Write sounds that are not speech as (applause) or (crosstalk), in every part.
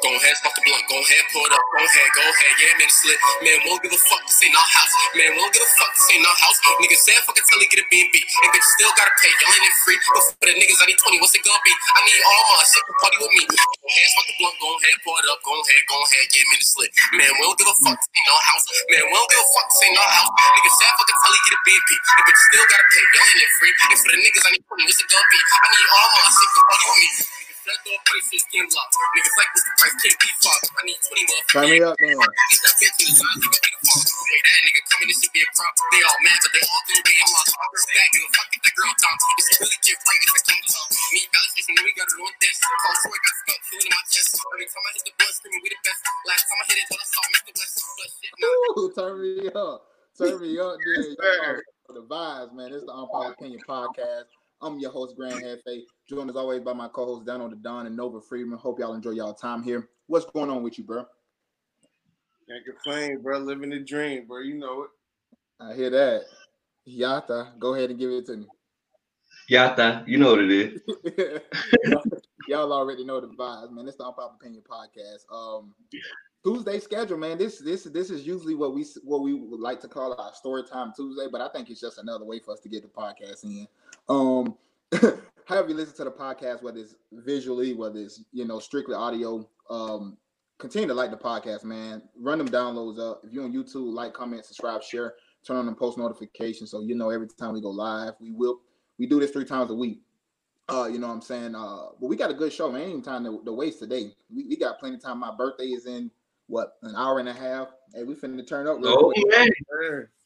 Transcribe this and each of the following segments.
Go ahead, smoke the blunt. Go ahead, pull it up. Go ahead, go ahead. Yeah, man, slip. Man, won't give a fuck. This ain't no house. Man, won't give a fuck. This ain't no house. Niggas said fucking tell he get a B&B. And bitch still gotta pay. Y'all ain't free. But for the niggas, I need 20. What's it gonna be? I need all my shit to party with me. Go ahead, smoke the blunt. Go ahead, pull it up. Go ahead, go ahead. Yeah, man, slip. Man, we don't give a fuck. This ain't no house. Man, we don't give a fuck. This ain't no house. Niggas said fucking tell he get a B&B. And bitch still gotta pay. Y'all ain't free. And for the niggas, I need 20. What's it gonna be? I need all my shit to party with me. That door prices game locked. Niggas like this, the price can't be fucked. I need 20 more. Turn me up, man. Get that bitch in the time, nigga, be the fuck. Wait, that nigga coming, this should be a prop. They all mad, but they all gonna be in my top. That give a fuck if that girl talk. It's a really get right if it comes up. Me, balance this, and then we got it on this. Call Troy, got stuck, feeling in my chest. Every time I hit the blood, screaming, we the best. Last time I hit it, till I saw Mr. West. But shit, nah. Ooh, turn me up. Turn me up, dude. (laughs) Y'all The vibes, man. This is the Unpopular Opinion Podcast. I'm your host, Grand Hefe. Joined as always by my co-host Dano the Don and Nova Freeman. Hope y'all enjoy y'all time here. What's going on with you, bro? Can't complain, bro. Living the dream, bro. You know it. I hear that. Yata, go ahead and give it to me. Yata, you know what it is. (laughs) y'all already know the vibes, man. It's the Unpopular Opinion Podcast. Um, Tuesday schedule, man. This this this is usually what we what we would like to call our story time Tuesday, but I think it's just another way for us to get the podcast in. Um, (laughs) however you listen to the podcast, whether it's visually, whether it's you know strictly audio, um, continue to like the podcast, man. Run them downloads up. If you're on YouTube, like, comment, subscribe, share, turn on the post notifications so you know every time we go live. We will we do this three times a week. Uh, you know what I'm saying? Uh, but we got a good show, man. Ain't time to, to waste today. We, we got plenty of time. My birthday is in what an hour and a half. Hey, we finna turn up. real Oh quick.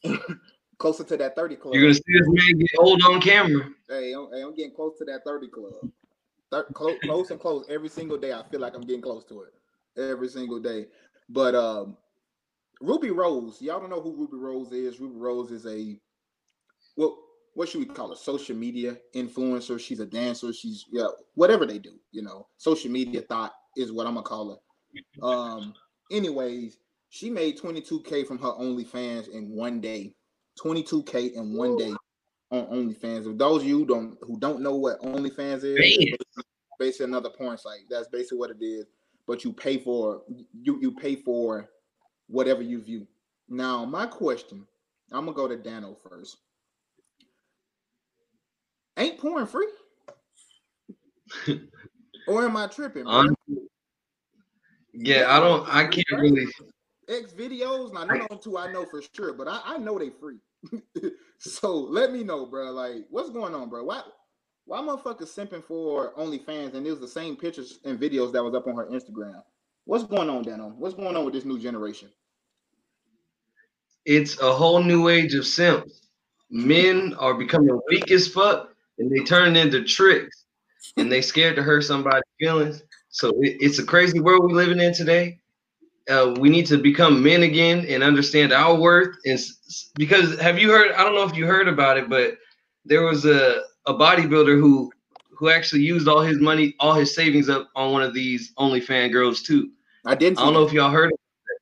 man, (laughs) closer to that 30 club. you're gonna see this man get old on camera. Hey, I'm, hey, I'm getting close to that 30 club. Thir- close, close and close every single day. I feel like I'm getting close to it every single day. But um, Ruby Rose, y'all don't know who Ruby Rose is. Ruby Rose is a well, what should we call her? Social media influencer. She's a dancer. She's yeah, whatever they do. You know, social media thought is what I'm gonna call her. Um, anyways, she made 22k from her OnlyFans in one day. 22k in one day on OnlyFans. If those of you who don't who don't know what OnlyFans is, Man. basically another porn site. That's basically what it is. But you pay for you you pay for whatever you view. Now, my question, I'm gonna go to Dano first. Ain't porn free? (laughs) or am I tripping? bro? Hon- Yeah, I don't. I can't really. X videos. Now, none of them two I know for sure, but I, I know they free. (laughs) so let me know, bro. Like, what's going on, bro? Why why motherfuckers simping for OnlyFans and it was the same pictures and videos that was up on her Instagram? What's going on, Dano? What's going on with this new generation? It's a whole new age of simps. Men are becoming weak as fuck, and they turn into tricks, and they scared to hurt somebody's feelings. So it, it's a crazy world we living in today. Uh, we need to become men again and understand our worth. And because have you heard? I don't know if you heard about it, but there was a a bodybuilder who who actually used all his money, all his savings up on one of these OnlyFans girls too. I didn't. I don't know if y'all heard.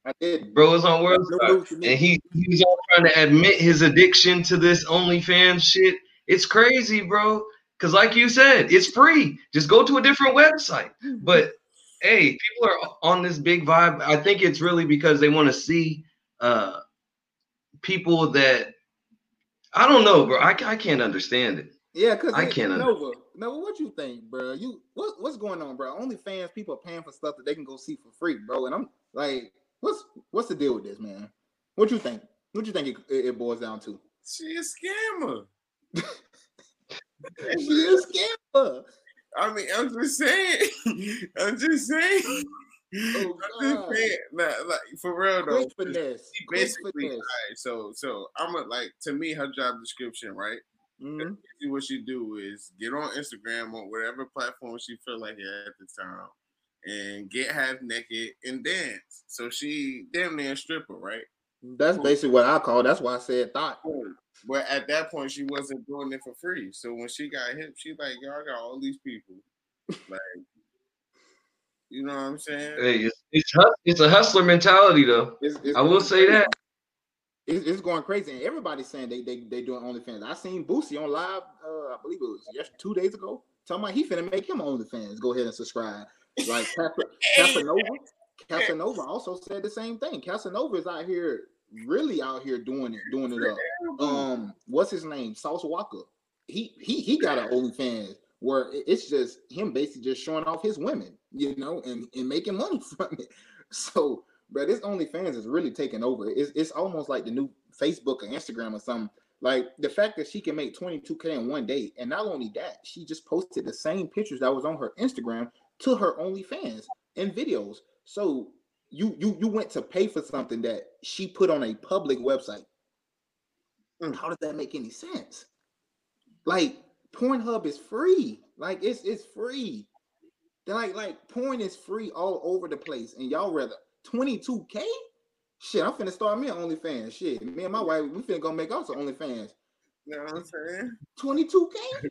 I did. Bro was on World Star, news to me. and he he's all trying to admit his addiction to this OnlyFans shit. It's crazy, bro. Cause like you said, it's free. Just go to a different website. But hey, people are on this big vibe. I think it's really because they want to see uh people that I don't know, bro. I, I can't understand it. Yeah, cause I can't under- Nova. Nova, what you think, bro? You what what's going on, bro? OnlyFans people are paying for stuff that they can go see for free, bro. And I'm like, what's what's the deal with this, man? What you think? What do you think it, it, it boils down to? She a scammer. (laughs) She a scammer. I mean, I'm just saying. (laughs) I'm just saying. Oh, I'm just saying. Like, like, for real though. She Quick basically, finesse. alright, so so I'm a, like to me her job description, right? Mhm. See what she do is get on Instagram or whatever platform she feel like it at the time, and get half naked and dance. So she damn near a stripper, right? That's basically what I call. That's why I said thought. But at that point, she wasn't doing it for free. So when she got hit, she like, y'all got all these people." Like, you know what I'm saying? Hey, it's it's, it's a hustler mentality though. It's, it's I will say that. It's, it's going crazy, and everybody's saying they they they doing OnlyFans. I seen Boosie on live. Uh, I believe it was yes two days ago. Talking about he finna make him OnlyFans. Go ahead and subscribe. Like Cas- (laughs) Casanova, Casanova also said the same thing. Casanova is out here, really out here doing it, doing it up. Um, what's his name? Sauce Walka. He he he got an OnlyFans where it's just him basically just showing off his women, you know, and, and making money (laughs) from it. So, but this OnlyFans is really taking over. It's it's almost like the new Facebook or Instagram or something. Like the fact that she can make 22k in one day, and not only that, she just posted the same pictures that was on her Instagram to her OnlyFans and videos. So you you you went to pay for something that she put on a public website. Mm. How does that make any sense? Like Pornhub is free. Like it's it's free. They're like like porn is free all over the place, and y'all rather 22k? Shit, I'm finna start me an OnlyFans. Shit, me and my wife, we finna go make us an OnlyFans. You know what I'm saying? 22k?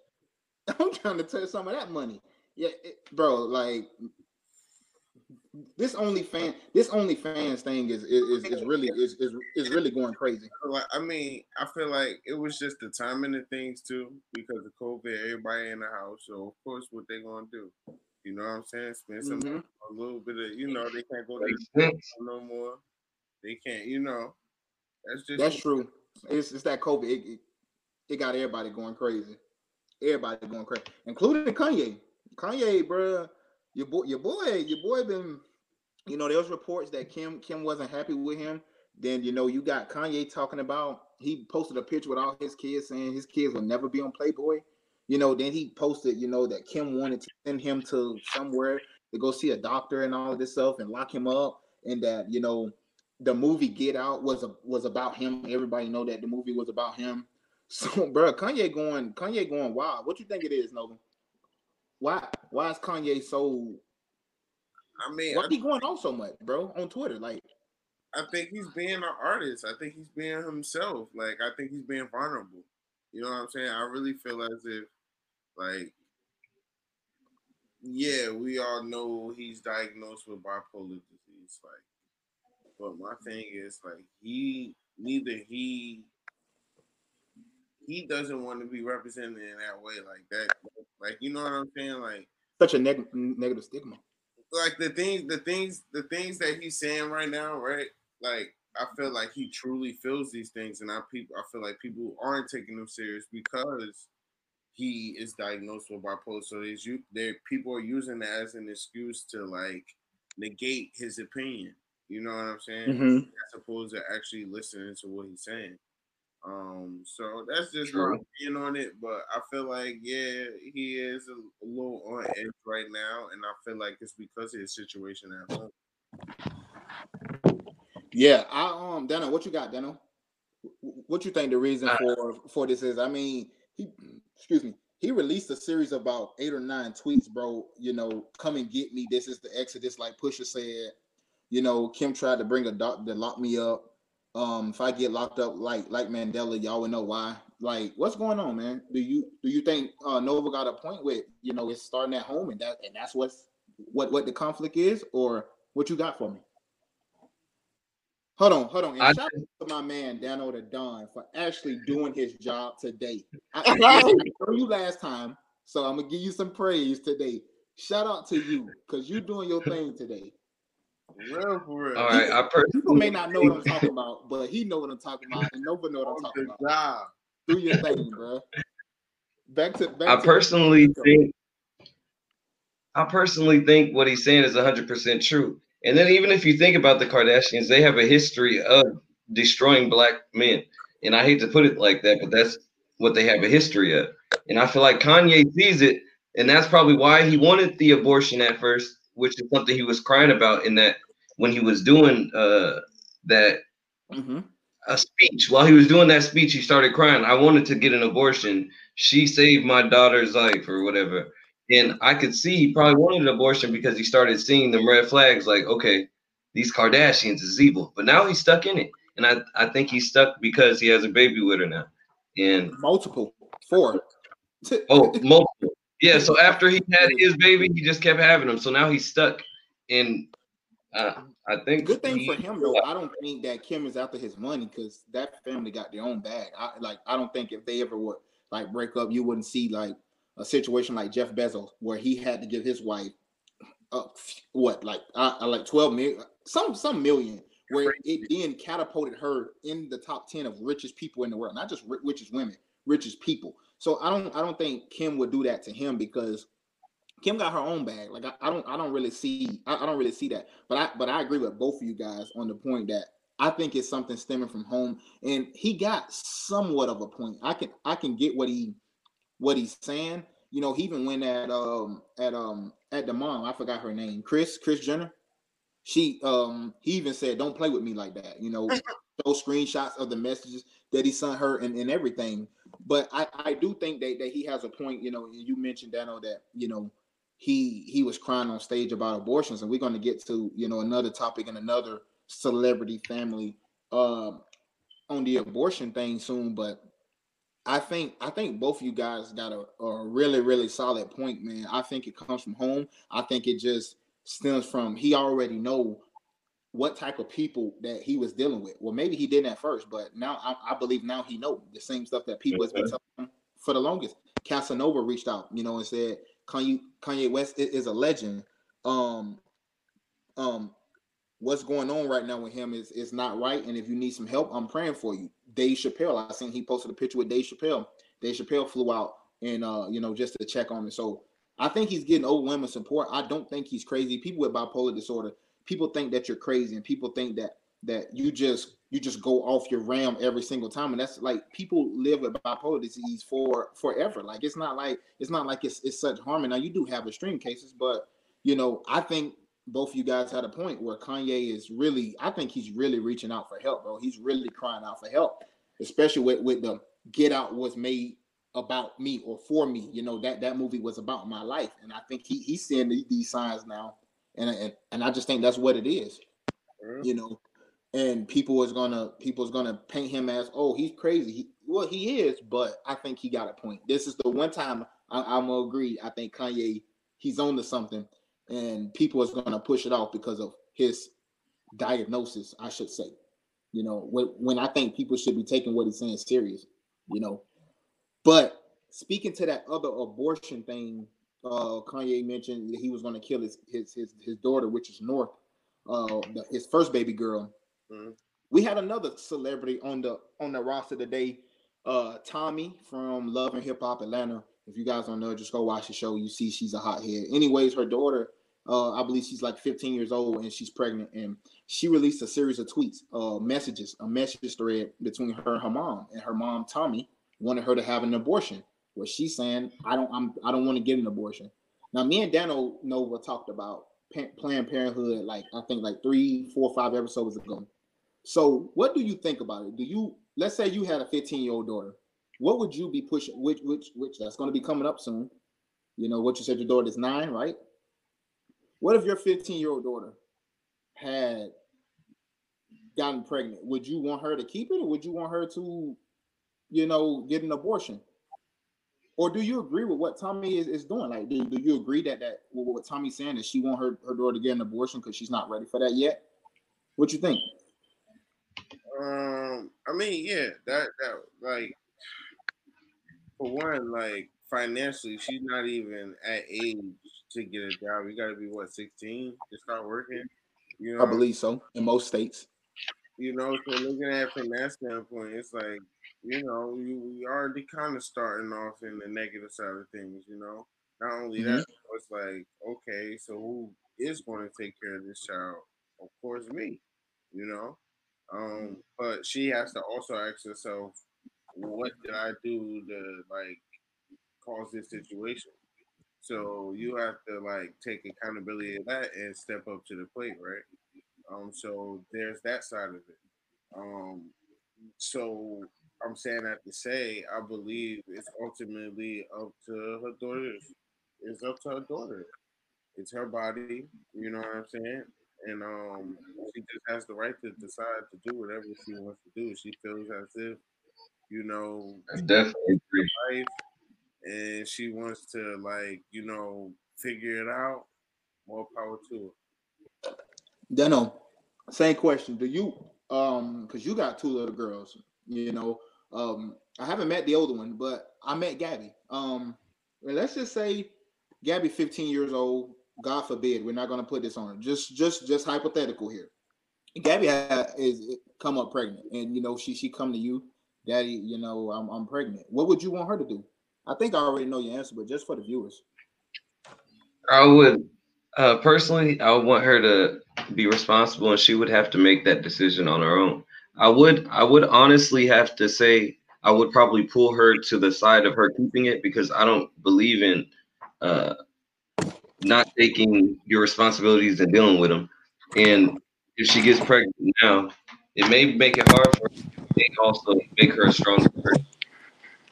(laughs) I'm trying to touch some of that money. Yeah, it, bro, like this OnlyFans, this OnlyFans thing is is, is, is really is, is is really going crazy. Like, I mean, I feel like it was just the timing of things too, because of COVID, everybody in the house. So of course, what they gonna do? You know what I'm saying? Spend some Mhm. a little bit of, you know, they can't go to the sense. no more. They can't, you know. That's just That's true. It's, it's that COVID. It, it, it got everybody going crazy. Everybody going crazy, including Kanye. Kanye, bruh, your boy, your boy, your boy been. You know, there was reports that Kim Kim wasn't happy with him. Then you know you got Kanye talking about he posted a picture with all his kids saying his kids will never be on Playboy. You know, then he posted, you know, that Kim wanted to send him to somewhere to go see a doctor and all of this stuff and lock him up, and that you know the movie Get Out was a, was about him. Everybody know that the movie was about him. (laughs) So, bro, Kanye going Kanye going wild. What you think it is, Nova? Why why is Kanye so? I mean, Why I, he going on so much, bro, on Twitter? Like, I think he's being an artist. I think he's being himself. Like I think he's being vulnerable. You know what I'm saying? I really feel as if, like, yeah, we all know he's diagnosed with bipolar disease. Like, but my thing is like he neither he he doesn't want to be represented in that way like that. Like you know what I'm saying? Like such a neg- negative stigma. like the things the things the things that he's saying right now, right? Like I feel like he truly feels these things, and I people I feel like people aren't taking him serious because he is diagnosed with bipolar. So there's you there people are using that as an excuse to like negate his opinion. You know what I'm saying? Mm-hmm. As opposed to actually listening to what he's saying. Um, so that's just True. my opinion on it. But I feel like yeah, he is a, a little on edge right now, and I feel like it's because of his situation at home. Yeah, I um, Dano, what you got, Dano? What you think the reason Uh, for for this is? I mean, he, excuse me, he released a series of about eight or nine tweets, bro. You know, come and get me. This is the exodus, like Pusha said. You know, Kim tried to bring a doctor to lock me up. Um, if I get locked up like like Mandela, y'all will know why. Like, what's going on, man? Do you do you think uh, Nova got a point with you know it's starting at home and that and that's what's what what the conflict is, or what you got for me? Hold on, hold on. And I- shout out to my man Dano the Don for actually doing his job today. I, (laughs) I you last time, so I'm gonna give you some praise today. Shout out to you because you're doing your thing today. For real, for real. All right, I People may not know what I'm talking about, but he know what I'm talking about, and Nova know what I'm talking about. job. Do your thing, bro. Back to back I to personally think I personally think what he's saying is 100% true. And then even if you think about the Kardashians, they have a history of destroying black men. And I hate to put it like that, but that's what they have a history of. And I feel like Kanye sees it, and that's probably why he wanted the abortion at first, which is something he was crying about in that when he was doing uh that Mm-hmm. a speech. While he was doing that speech, he started crying. I wanted to get an abortion. She saved my daughter's life or whatever. And I could see he probably wanted an abortion because he started seeing them red flags like, okay, these Kardashians is evil. But now he's stuck in it. And I, I think he's stuck because he has a baby with her now. And Multiple, four. oh, multiple. Yeah, so after he had his baby, he just kept having them. So now he's stuck. And uh, I think Good thing he- for him though. I don't think that Kim is after his money because that family got their own bag. I like. I don't think if they ever would like break up, you wouldn't see like a situation like Jeff Bezos where he had to give his wife uh, what like uh, uh, like twelve million, some some million, where it then catapulted her in the top ten of richest people in the world, not just ri- richest women, richest people. So I don't I don't think Kim would do that to him because Kim got her own bag. Like I, I don't I don't really see I, I don't really see that. But I but I agree with both of you guys on the point that I think it's something stemming from home. And he got somewhat of a point. I can I can get what he what he's saying. You know, he even went at um at um at the mom, I forgot her name, Chris, Chris Jenner. She um he even said, Don't play with me like that, you know, (laughs) those screenshots of the messages that he sent her and, and everything. But I, I do think that, that he has a point, you know, you mentioned Dano that, you know, he he was crying on stage about abortions, and we're going to get to you know another topic and another celebrity family um on the abortion thing soon. But I think I think both of you guys got a, a really really solid point, man. I think it comes from home. I think it just stems from he already know what type of people that he was dealing with. Well, maybe he didn't at first, but now I, I believe now he know the same stuff that people has been telling him for the longest. Casanova reached out, you know, and said Kanye Kanye West is a legend. Um, um, what's going on right now with him is is not right, and if you need some help, I'm praying for you. Dave Chappelle, I seen he posted a picture with Dave Chappelle. Dave Chappelle flew out and uh, you know, just to check on him. So I think he's getting overwhelming support. I don't think he's crazy. People with bipolar disorder, people think that you're crazy, and people think that that you just you just go off your ram every single time, and that's like people live with bipolar disease for forever. Like it's not like it's not like it's it's such harm. And now you do have extreme cases, but you know I think both of you guys had a point where Kanye is really I think he's really reaching out for help, bro. He's really crying out for help, especially with with the Get Out was made about me or for me. You know that that movie was about my life, and I think he he's seeing these signs now, and and and I just think that's what it is you know? And people is gonna people is gonna paint him as oh he's crazy. He, well he is but i think he got a point. This is the one time I, i'm gonna agree i think kanye he's on to something and people is gonna push it off because of his diagnosis i should say. You know when, when i think people should be taking what he's saying serious you know? But speaking to that other abortion thing uh kanye mentioned that he was going to kill his his his, his daughter which is north uh the, his first baby girl. Mhm. we had another celebrity on the on the roster today uh tommie from love and hip hop atlanta. If you guys don't know just go watch the show. You see she's a hothead. Anyways her daughter uh i believe she's like 15 years old and she's pregnant. And she released a series of tweets uh messages a message thread between her and her mom. And her mom tommie wanted her to have an abortion where she's saying i don't i'm i don't want to get an abortion. Now me and dano nova talked about planned parenthood like i think like three four five episodes ago. So what do you think about it? Do you let's say you had a 15 year old daughter what would you be pushing which which which that's going to be coming up soon. You know what you said your daughter is nine right? What if your 15 year old daughter had gotten pregnant? Would you want her to keep it or would you want her to you know get an abortion or do you agree with what Tommie is, is doing? Like, do, do you agree that that what Tommie's saying is she want her, her daughter to get an abortion because she's not ready for that yet? What you think? Um, I mean, yeah, that that like for one, like financially, she's not even at age to get a job. You got to be what sixteen to start working. You know, I believe so in most states. you know. So looking at it from that standpoint, it's like you know, you we already kind of starting off in the negative side of things. You know, not only that, it's like okay, so who is going to take care of this child? Of course, me. You know, Um, but she has to also ask herself, what did I do to like cause this situation? So you have to like take accountability of that and step up to the plate, right? Um, so there's that side of it. Um, so I'm saying that to say I believe it's ultimately up to her daughters. It's up to her daughter. It's her body, you know what I'm saying? And um, she just has the right to decide to do whatever she wants to do. She feels as if, you know, I definitely agree. life and she wants to like, you know, figure it out. More power to her. Dano, same question. Do you um because you got two little girls, you know. Um, I haven't met the older one, but I met Gabby. Um, let's just say Gabby, 15 years old. God forbid, we're not gonna put this on her. Just just just hypothetical here. Gabby is come up pregnant, and you know she she come to you, Daddy. You know I'm I'm pregnant. What would you want her to do? I think I already know your answer, but just for the viewers. I would uh, personally, I would want her to be responsible, and she would have to make that decision on her own. I would, I would honestly have to say, I would probably pull her to the side of her keeping it because I don't believe in uh, not taking your responsibilities and dealing with them. And if she gets pregnant now, it may make it hard for her. It also make her a stronger person.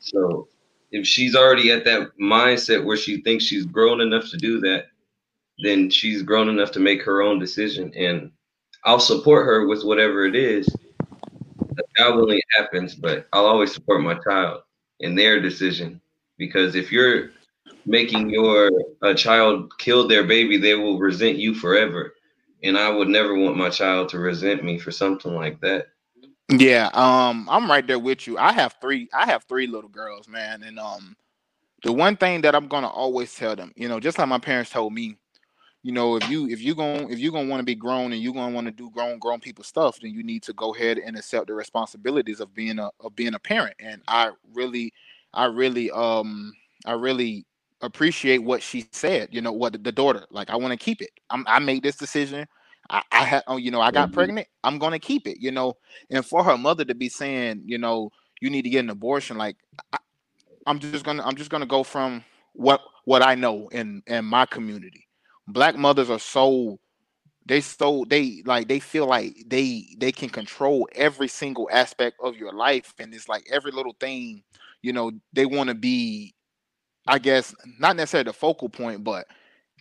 So if she's already at that mindset where she thinks she's grown enough to do that, then she's grown enough to make her own decision. And I'll support her with whatever it is. Willing it happens, but I'll always support my child in their decision. Because if you're making your a child kill their baby, they will resent you forever. And I would never want my child to resent me for something like that. Yeah, um, I'm right there with you. I have three. I have three little girls, man, and um, the one thing that I'm gonna always tell them, you know, just like my parents told me, you know, if you if you going if you're gonna want to be grown and you're gonna want to do grown grown people stuff, then you need to go ahead and accept the responsibilities of being a of being a parent. And I really, I really, um, I really appreciate what she said. You know, what the daughter like. I want to keep it. I'm, I made this decision. I, I had, oh, you know, I got Mhm. pregnant. I'm gonna keep it. You know, and for her mother to be saying, you know, you need to get an abortion, like, I, I'm just gonna, I'm just gonna go from what what I know in in my community. Black mothers are so they so they like they feel like they they can control every single aspect of your life, and it's like every little thing, you know, they want to be, I guess, not necessarily the focal point, but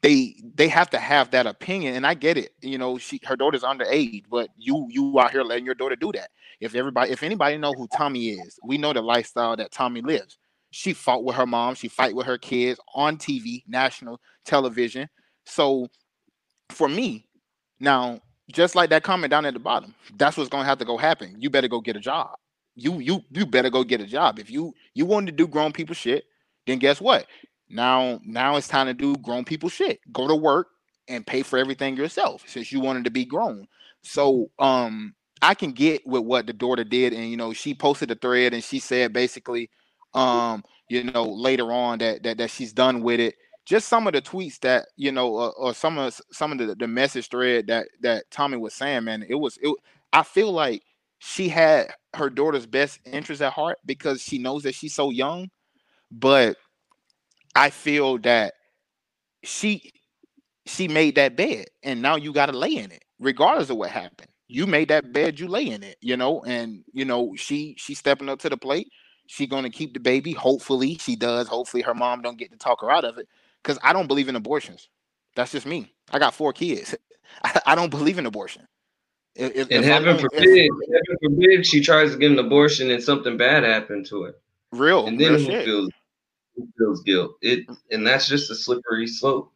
they they have to have that opinion and i get it you know she her daughter's underage but you you out here letting your daughter do that. If everybody if anybody know who tommie is we know the lifestyle that tommie lives. She fought with her mom she fight with her kids on tv national television so for me now just like that comment down at the bottom that's what's to have to go happen. You better go get a job. You you you better go get a job. If you you want to do grown people shit then guess what? Now now it's time to do grown people shit. Go to work and pay for everything yourself since you wanted to be grown. So um i can get with what the daughter did and you know she posted a thread and she said basically um you know later on that that, that she's done with it just some of the tweets that you know uh, or some of some of the, the message thread that that tommie was saying man it was it i feel like she had her daughter's best interest at heart because she knows that she's so young but i feel that she she made that bed and now you got to lay in it regardless of what happened. You made that bed you lay in it you know and you know she she's stepping up to the plate. She gonna keep the baby. Hopefully she does. Hopefully her mom don't get to talk her out of it because i don't believe in abortions that's just me i got four kids (laughs) i, I don't believe in abortion If- if- And if heaven if- forbid, heaven forbid she tries to get an abortion and something bad happened to her. real and then real who feels who feels guilt? It and that's just a slippery slope.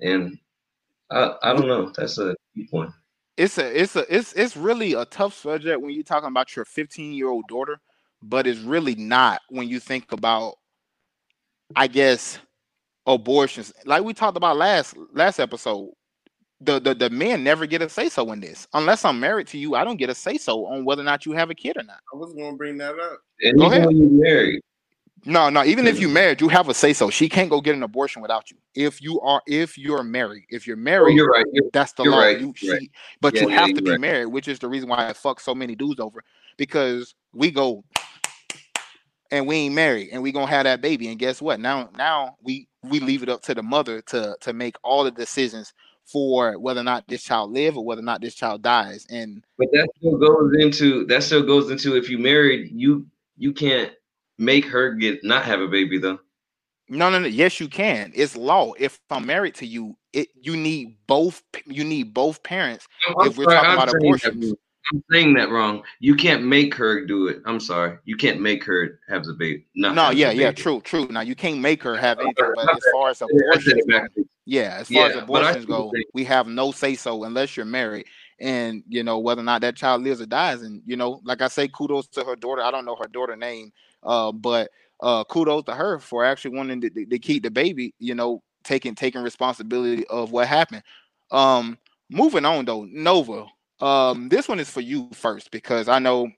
And I I don't know. That's a key point. it's a it's a it's it's really a tough subject when you're talking about your 15 year old daughter but it's really not when you think about i guess abortions like we talked about last last episode the the, the men never get a say so in this unless i'm married to you i don't get a say so on whether or not you have a kid or not I was gonna bring that up. And Go ahead. you're married, No, no. Even if you married, you have a say so. She can't go get an abortion without you. If you are, if you're married, if you're Oh, married, you're right. You're, that's the law. right, You, you're she, but Yeah, you yeah, have to be right. married, which is the reason why I fuck so many dudes over because we go and we ain't married and we gonna have that baby. And guess what? Now, now we we leave it up to the mother to to make all the decisions for whether or not this child live or whether or not this child dies. And but that still goes into that still goes into if you married, you you can't make her get not have a baby though. No, no, no. Yes, you can. It's law. If I'm married to you, it you need both. You need both parents. I'm If we're sorry, talking I'm about abortions. I'm saying that wrong. You can't make her do it. I'm sorry. You can't make her have the baby. Not No, yeah, yeah, true, true. Now you can't make her have anything, but as far as abortions yeah, as far as Yeah, I abortions go, we have no say so unless you're married. And you know whether or not that child lives or dies. And you know, like I say, kudos to her daughter. I don't know her daughter name, uh, but uh, kudos to her for actually wanting to, to, to keep the baby. You know, taking taking responsibility of what happened. Um, moving on though, Nova. Um, this one is for you first because I know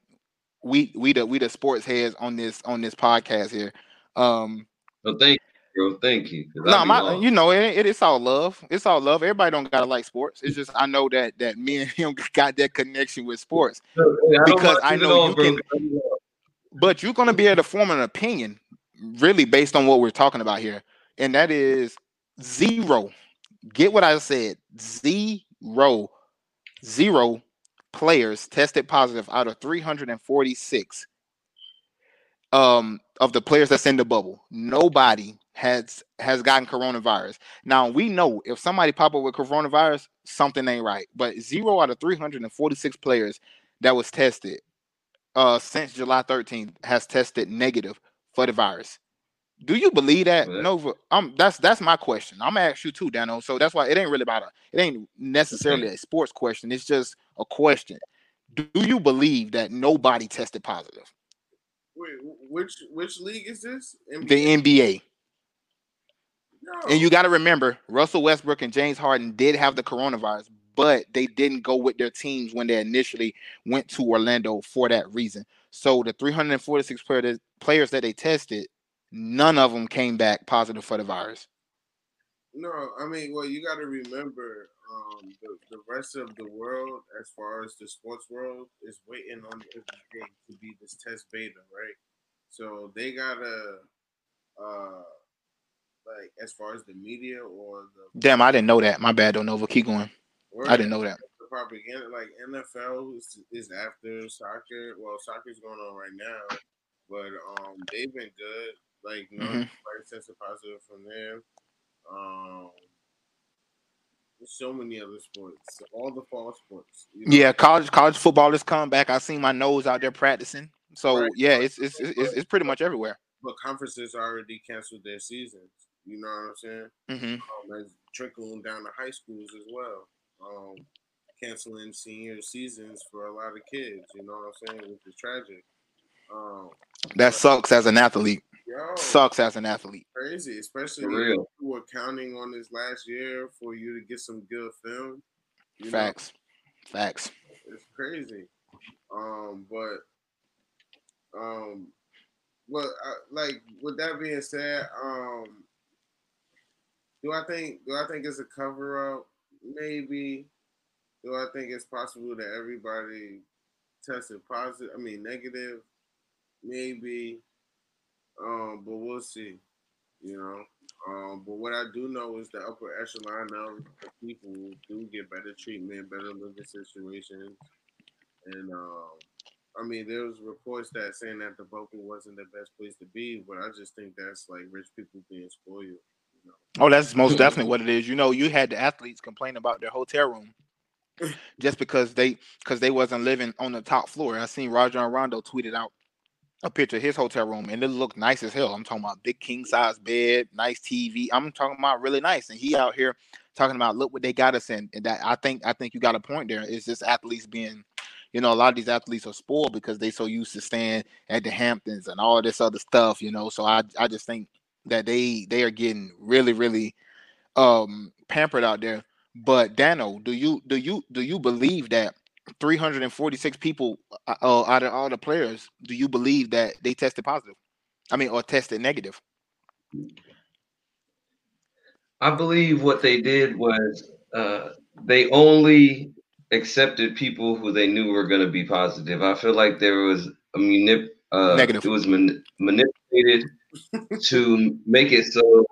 we we the we the sports heads on this on this podcast here. Um, Well, thank you, bro. Thank you. No, my you know it, it, it's all love. It's all love. Everybody don't gotta like sports. It's just I know that that me and him (laughs) got that connection with sports. Because I know you bro, can- 'cause I be lost. But you're gonna be able to form an opinion really based on what we're talking about here, and that is zero. Get what I said? Zero, zero players tested positive out of 346 um of the players that's in the bubble. Nobody has has gotten coronavirus. Now we know if somebody pop up with coronavirus something ain't right but zero out of 346 players that was tested uh since july 13th has tested negative for the virus do you believe that that- nova um that's that's my question i'm gonna ask you too dano so that's why it ain't really about a it ain't necessarily (laughs) a sports question it's just a question do you believe that nobody tested positive Wait, which which league is this? the NBA? NBA. No. And you got to remember, Russell Westbrook and James Harden did have the coronavirus, but they didn't go with their teams when they initially went to Orlando for that reason. So the 346 player that, players that they tested, none of them came back positive for the virus. No, I mean, well, you got to remember, um, the, the rest of the world, as far as the sports world, is waiting on the NBA to be this test beta, right? So they gotta, uh, like, as far as the media or the Damn, I didn't know that. My bad, don't Nova. Keep going. I didn't know that. the propaganda, like NFL is, is after soccer. Well, soccer's going on right now, but um, they've been good. Like, no, Mhm. mm tested positive from them. Um, so many other sports, all the fall sports. you know? Yeah, college college football is coming back. I seen my nose out there practicing. So Right. yeah, it's it's, it's it's pretty much everywhere. but conferences already canceled their seasons. You know what I'm saying? hmm Um, trickling down to high schools as well. Um, canceling senior seasons for a lot of kids. You know what I'm saying? Which is tragic. Um, That sucks as an athlete. Yo, Sucks as an athlete. crazy, especially For real. if you were counting on this last year for you to get some good film. You know, Facts. Facts. it's crazy. Um, but um, well, uh, like with that being said, um, do I think do I think it's a cover up? Maybe. Do I think it's possible that everybody tested positive? I mean, negative. Maybe. Um, but we'll see. You know. Um, but what I do know is the upper echelon of people do get better treatment, better living situations, and um, I mean, there was reports that saying that the bubble wasn't the best place to be, but I just think that's like rich people being spoiled. You know? Oh, that's most (laughs) definitely what it is. You know, you had the athletes complain about their hotel room (laughs) just because they because they wasn't living on the top floor. I seen Roger Rajon Rondo tweeted out a picture of his hotel room and it looked nice as hell. I'm talking about big king size bed, nice TV. I'm talking about really nice. And he out here talking about look what they got us in. And that I think I think you got a point there. It's just athletes being, you know, a lot of these athletes are spoiled because they so used to staying at the Hamptons and all this other stuff, you know. So I I just think that they they are getting really, really um pampered out there. But Dano, do you do you do you believe that 346 people uh, uh, out of all the players, do you believe that they tested positive? I mean, or tested negative. I believe what they did was uh, they only accepted people who they knew were going to be positive. I feel like there was a manip- uh, Negative. It was man- manipulated (laughs) to make it so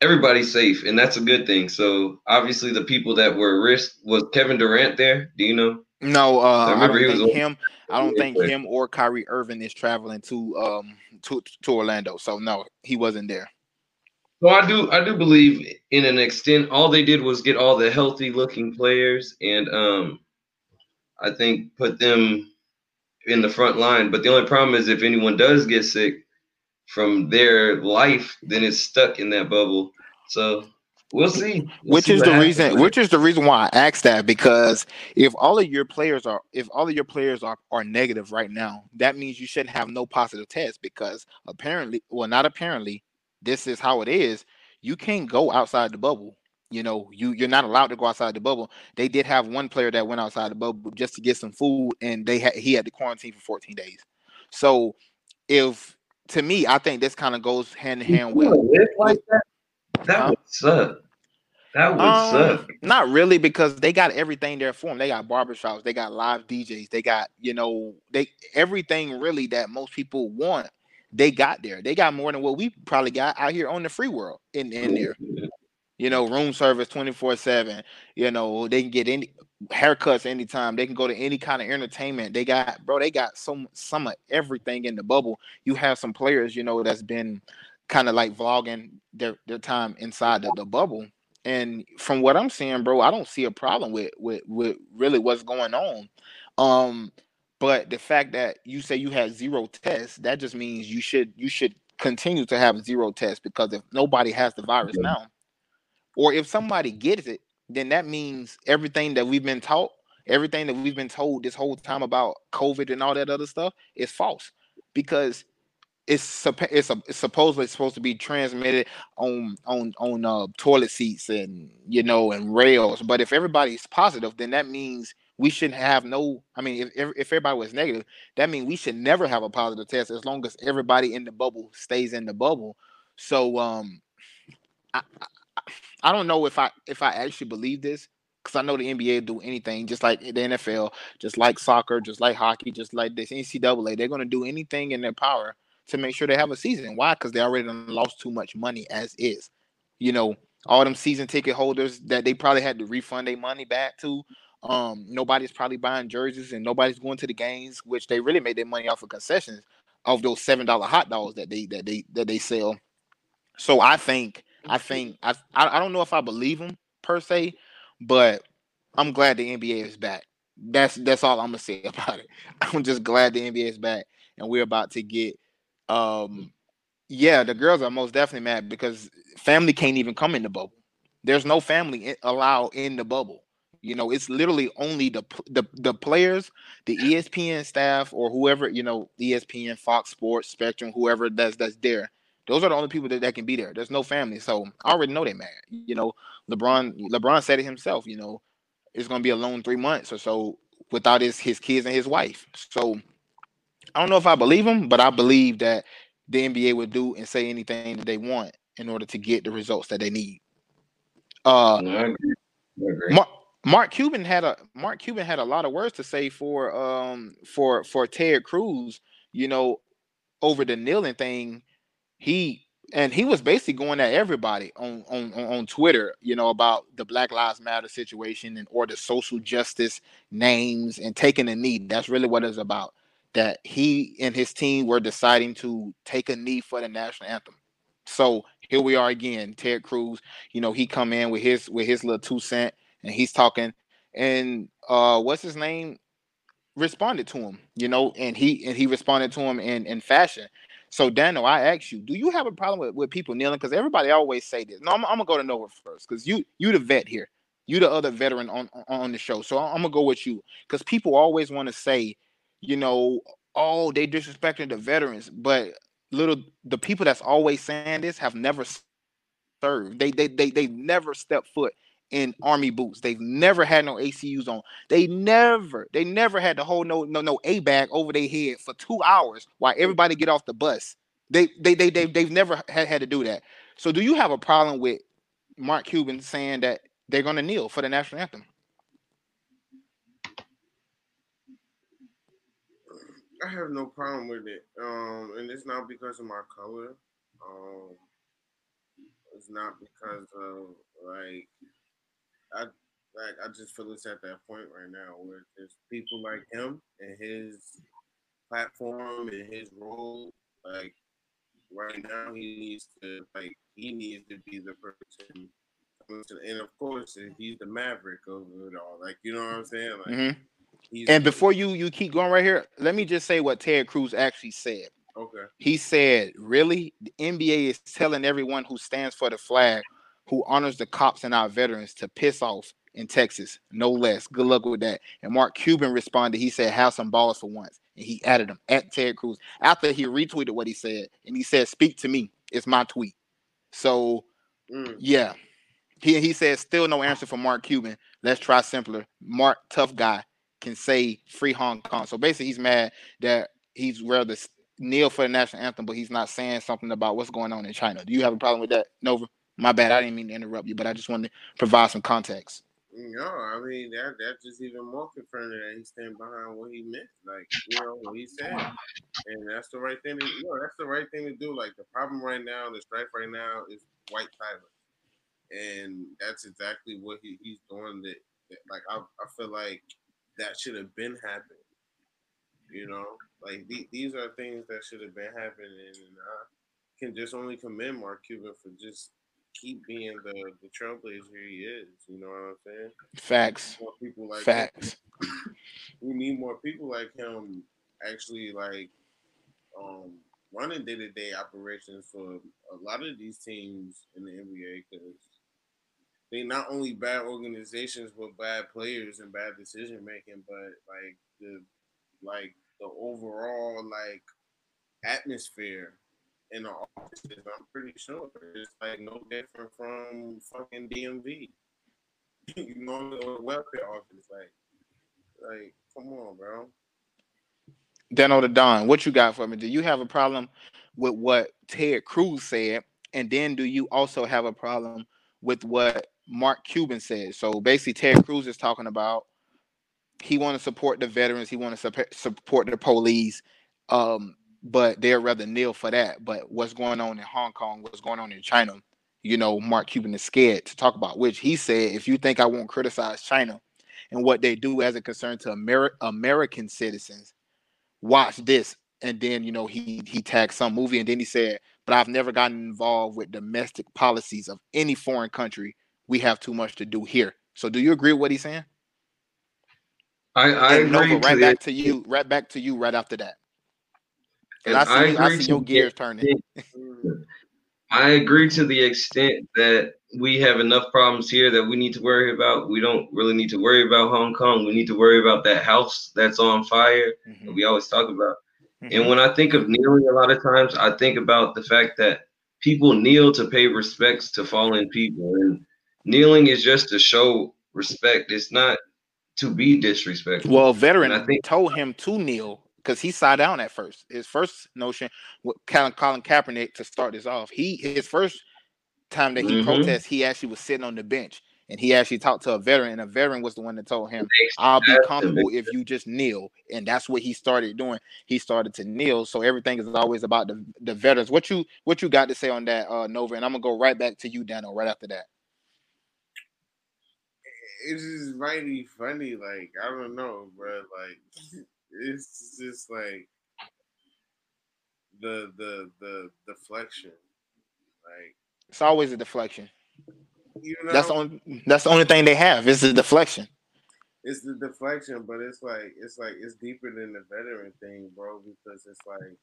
everybody's safe, and that's a good thing. So obviously, the people that were risk was Kevin Durant there. Do you know? No, uh, I I, remember he don't was think on- him. I don't think him or Kyrie Irving is traveling to um to to Orlando. So no, he wasn't there. So I do I do believe in an extent all they did was get all the healthy looking players and um I think put them in the front line. But the only problem is if anyone does get sick from their life, then it's stuck in that bubble. So we'll see. We'll which see is the happens reason which is the reason why I asked that because if all of your players are if all of your players are, are negative right now, that means you shouldn't have no positive tests because apparently well not apparently this is how it is. You can't go outside the bubble. You know, you you're not allowed to go outside the bubble. They did have one player that went outside the bubble just to get some food and they had he had to quarantine for 14 days. So if to me, I think this kind of goes hand in hand with like that? That would suck. That would Um, suck. Not really, because they got everything there for them. They got barbershops, they got live DJs, they got you know they everything really that most people want. They got there. They got more than what we probably got out here on the free world in in there. You know, room service twenty four seven. You know, they can get any haircuts anytime. They can go to any kind of entertainment. They got bro. They got some some of everything in the bubble. You have some players, you know, that's been kind of like vlogging their their time inside the, the bubble. And from what I'm seeing, bro, I don't see a problem with with with really what's going on. Um, but the fact that you say you had zero tests, that just means you should you should continue to have zero tests because if nobody has the virus now, or if somebody gets it, then that means everything that we've been taught, everything that we've been told this whole time about COVID and all that other stuff is false because it's it's, a, it's supposedly supposed to be transmitted on on on uh, toilet seats and you know and rails. But if everybody's positive, then that means we shouldn't have no. I mean, if if everybody was negative, that means we should never have a positive test as long as everybody in the bubble stays in the bubble. So um, I I, don't know if I if I actually believe this because I know the NBA do anything just like the NFL, just like soccer, just like hockey, just like this NCAA. They're gonna do anything in their power to make sure they have a season. Why? Because they already lost too much money as is. You know, all them season ticket holders that they probably had to refund their money back to. Um, nobody's probably buying jerseys and nobody's going to the games, which they really made their money off of concessions of those seven dollar hot dogs that they that they that they sell. So I think I think I I don't know if I believe them per se, but I'm glad the NBA is back. That's that's all I'm gonna say (laughs) about it. I'm just glad the NBA is back and we're about to get um yeah, the girls are most definitely mad because family can't even come in the bubble. There's no family allowed in the bubble. You know, it's literally only the the the players, the ESPN staff, or whoever you know, ESPN, Fox Sports, Spectrum, whoever that's that's there. Those are the only people that, that can be there. There's no family, so I already know they're mad. You know, LeBron LeBron said it himself. You know, it's gonna be a lone three months or so without his his kids and his wife. So I don't know if I believe him, but I believe that the NBA would do and say anything that they want in order to get the results that they need. Uh, I agree. I agree. Mark, Mark Cuban had a Mark Cuban had a lot of words to say for um for for Ted Cruz, you know, over the kneeling thing. He and he was basically going at everybody on on on Twitter, you know, about the Black Lives Matter situation and or the social justice names and taking a knee. That's really what it's about. That he and his team were deciding to take a knee for the national anthem. So here we are again, Ted Cruz. You know, he come in with his with his little two cent and he's talking and uh what's his name responded to him you know and he and he responded to him in in fashion so daniel i ask you do you have a problem with, with people kneeling? Because everybody always say this. No i'm, I'm gonna go to Nova first because you you the vet here. You the other veteran on on the show. So i'm gonna go with you because people always want to say you know oh they disrespecting the veterans but little the people that's always saying this have never served. They they they, they never stepped foot in army boots. They've never had no ACUs on. They never, they never had to hold no no no A bag over their head for two hours while everybody get off the bus. They they they they they've never had, had to do that. So do you have a problem with Mark Cuban saying that they're gonna kneel for the national anthem? I have no problem with it. Um, and it's not because of my color. Um, it's not because of like I like I just feel it's at that point right now where there's people like him and his platform and his role. Like right now, he needs to like he needs to be the person. And of course, he's the maverick of it all. Like you know what I'm saying? Like, mm-hmm. And before you you keep going right here, let me just say what Ted Cruz actually said. Okay. He said, "Really, the NBA is telling everyone who stands for the flag, who honors the cops and our veterans, to piss off in Texas, no less. Good luck with that." And Mark Cuban responded. He said, "Have some balls for once," and he added them at Ted Cruz after he retweeted what he said, and he said, "Speak to me. It's my tweet." So, mm. yeah, he he said, "Still no answer for Mark Cuban. Let's try simpler. Mark, tough guy." Can say free Hong Kong. So basically, he's mad that he's rather kneel for the national anthem, but he's not saying something about what's going on in China. Do you have a problem with that, Nova? My bad. I didn't mean to interrupt you, but I just wanted to provide some context. No, I mean that that's just even more confirming that he stand behind what he meant, like you know what he said, and that's the right thing. To, you know, that's the right thing to do. Like the problem right now, the strife right now is white silence, and that's exactly what he, he's doing. That, that like I, I feel like that should have been happening. You know, like th- these are things that should have been happening, and I can just only commend Mark Cuban for just keep being the the trailblazer he is. You know what I'm saying? Facts. More people like facts. Him. (clears throat) We need more people like him. Actually, like um, running day to day operations for a lot of these teams in the NBA because they not only bad organizations but bad players and bad decision making, but like the like the overall like atmosphere in the offices, I'm pretty sure it's like no different from fucking DMV. (laughs) you know, the welfare office, like, like, come on, bro. Dano the Don, what you got for me? Do you have a problem with what Ted Cruz said? And then do you also have a problem with what Mark Cuban said? So basically, Ted Cruz is talking about he want to support the veterans, he want to support the police, um, but they'd rather kneel for that. But what's going on in Hong Kong, what's going on in China, you know, Mark Cuban is scared to talk about, which he said, if you think I won't criticize China and what they do as a concern to Amer- American citizens, watch this. And then, you know, he he tagged some movie and then he said, but I've never gotten involved with domestic policies of any foreign country. We have too much to do here. So do you agree with what he's saying? I, I agree. Nova, right back to you, right back to you right after that. And I see, I, agree I see your gears turning. I agree to the extent that we have enough problems here that we need to worry about. We don't really need to worry about Hong Kong. We need to worry about that house that's on fire mm-hmm. that we always talk about. Mm-hmm. And when I think of kneeling, a lot of times I think about the fact that people kneel to pay respects to fallen people, and kneeling is just to show respect. It's not to be disrespectful. Well, veteran I think told him to kneel because he sat down at first. His first notion with Colin, Colin Kaepernick to start this off. He his first time that he mm-hmm. protested, he actually was sitting on the bench and he actually talked to a veteran, and a veteran was the one that told him, "I'll be comfortable if you just kneel." And that's what he started doing. He started to kneel. So everything is always about the, the veterans. What you what you got to say on that, uh, Nova? And I'm gonna go right back to you, Daniel, right after that. It's just mighty funny. Like I don't know, bro. Like (laughs) it's just like the the the deflection. Like it's always a deflection. You know, that's the only that's the only thing they have is the deflection. It's the deflection, but it's like it's like it's deeper than the veteran thing, bro. Because it's like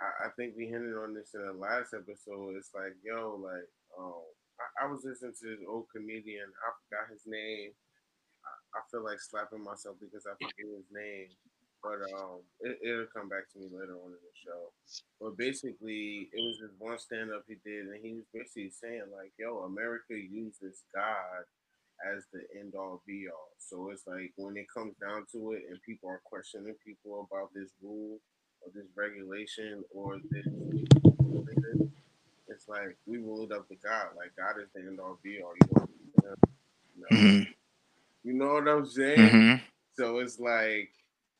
I, I think we hinted on this in the last episode. It's like, yo, like, um, I, I was listening to this old comedian. I forgot his name. I, feel like slapping myself because I forget his name. but um, it, it'll come back to me later on in the show. But basically, it was just one stand up he did, and he was basically saying like, "Yo, America uses God as the end all be all." So it's like when it comes down to it, and people are questioning people about this rule or this regulation or this, it's like we ruled up to God. Like God is the end all be all. You know, Mhm. You know what I'm saying? Mhm. So it's like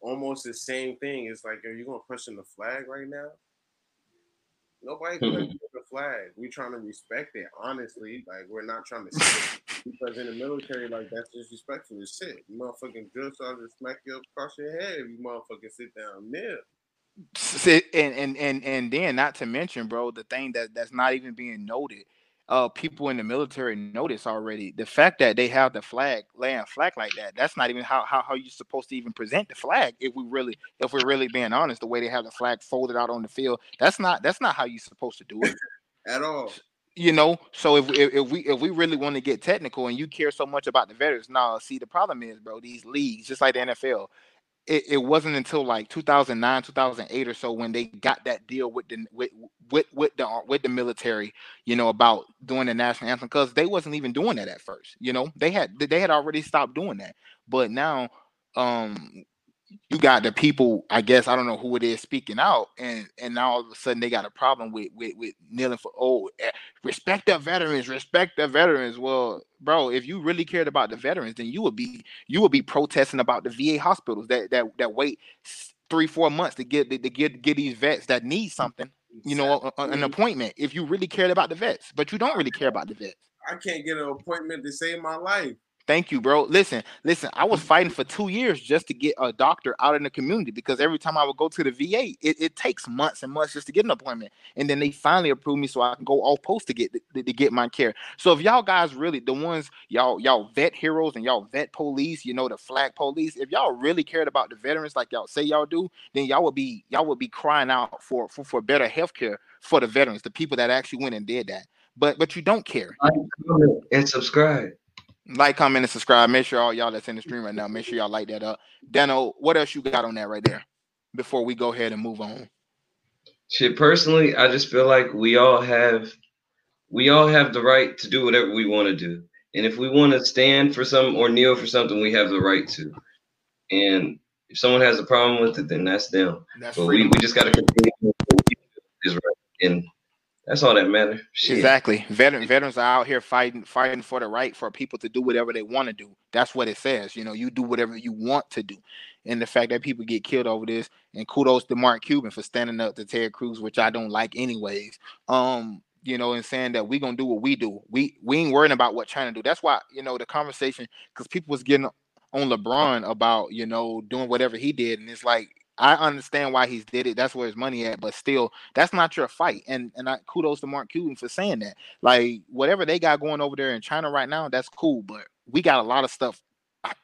almost the same thing. It's like, are you gonna question the flag right now? Nobody questions the flag. We trying to respect it, honestly. Like we're not trying to sit because in the military, like that's disrespectful as shit. You motherfucking drill sergeant smack you across your head. if You motherfucking sit down there. And and and and then not to mention, bro, the thing that that's not even being noted. Uh, people in the military notice already the fact that they have the flag laying flag like that. That's not even how how how you supposed to even present the flag. If we really if we're really being honest, the way they have the flag folded out on the field, that's not that's not how you're supposed to do it. (laughs) At all. you know so if, if if we if we really want to get technical and you care so much about the veterans now see the problem is bro these leagues just like the nfl it, it wasn't until like 2009 2008 or so when they got that deal with the with with, with the with the military you know about doing the national anthem because they wasn't even doing that at first you know? They had they had already stopped doing that. But now um you got the people i guess i don't know who it is speaking out and and now all of a sudden they got a problem with with, with kneeling for oh eh, respect the veterans respect the veterans. Well bro if you really cared about the veterans then you would be you would be protesting about the va hospitals that that that wait three four months to get to get get these vets that need something you know a- a- an appointment if you really cared about the vets but you don't really care about the vets. I can't get an appointment to save my life. Thank you, bro. Listen, listen. I was fighting for two years just to get a doctor out in the community because every time I would go to the VA, it, it takes months and months just to get an appointment. And then they finally approved me so I can go off post to get to, to get my care. So if y'all guys really the ones y'all y'all vet heroes and y'all vet police, you know the flag police. If y'all really cared about the veterans like y'all say y'all do, then y'all would be y'all would be crying out for for, for better health care for the veterans, the people that actually went and did that. But but you don't care. Like, comment, and subscribe. Like, comment, and subscribe. Make sure all y'all that's in the stream right now, make sure y'all light that up. Dano, what else you got on that right there before we go ahead and move on? Shit, personally, I just feel like we all have we all have the right to do whatever we want to do. And if we want to stand for something or kneel for something, we have the right to. And if someone has a problem with it, then that's them. That's But we, we just got to continue to do what we feel is right. And that's all that matters. Exactly. Veteran veterans are out here fighting fighting for the right for people to do whatever they want to do. That's what it says. You know, you do whatever you want to do. And the fact that people get killed over this, and kudos to Mark Cuban for standing up to Ted Cruz, which I don't like anyways. Um, you know, and saying that we gonna do what we do. We we ain't worrying about what China do. That's why you know the conversation because people was getting on LeBron about you know doing whatever he did, and it's like I understand why he's did it. That's where his money at, but still, that's not your fight. And and I kudos to Mark Cuban for saying that. Like whatever they got going over there in China right now, that's cool. But we got a lot of stuff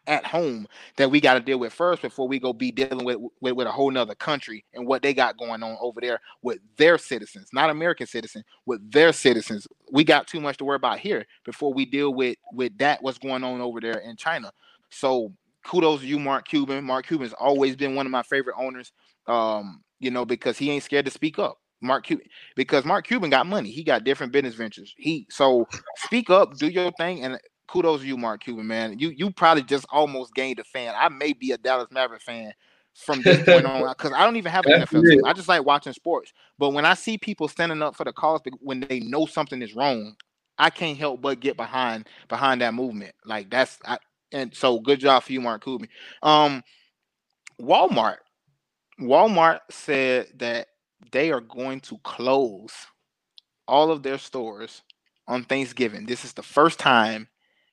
at home that we got to deal with first before we go be dealing with, with with a whole nother country and what they got going on over there with their citizens, not American citizens, with their citizens. We got too much to worry about here before we deal with with that what's going on over there in China. So kudos to you, Mark Cuban. Mark Cuban's always been one of my favorite owners. Um, you know, because he ain't scared to speak up. Mark Cuban, because Mark Cuban got money. He got different business ventures. He so speak up, do your thing, and kudos to you, Mark Cuban, man. You you probably just almost gained a fan. I may be a Dallas Maverick fan from this point on because I don't even have (laughs) an That's NFL team. I just like watching sports. But when I see people standing up for the cause when they know something is wrong, I can't help but get behind behind that movement. Like that's I, and so good job for you, Mark Cuban. Um, Walmart, Walmart said that they are going to close all of their stores on Thanksgiving. This is the first time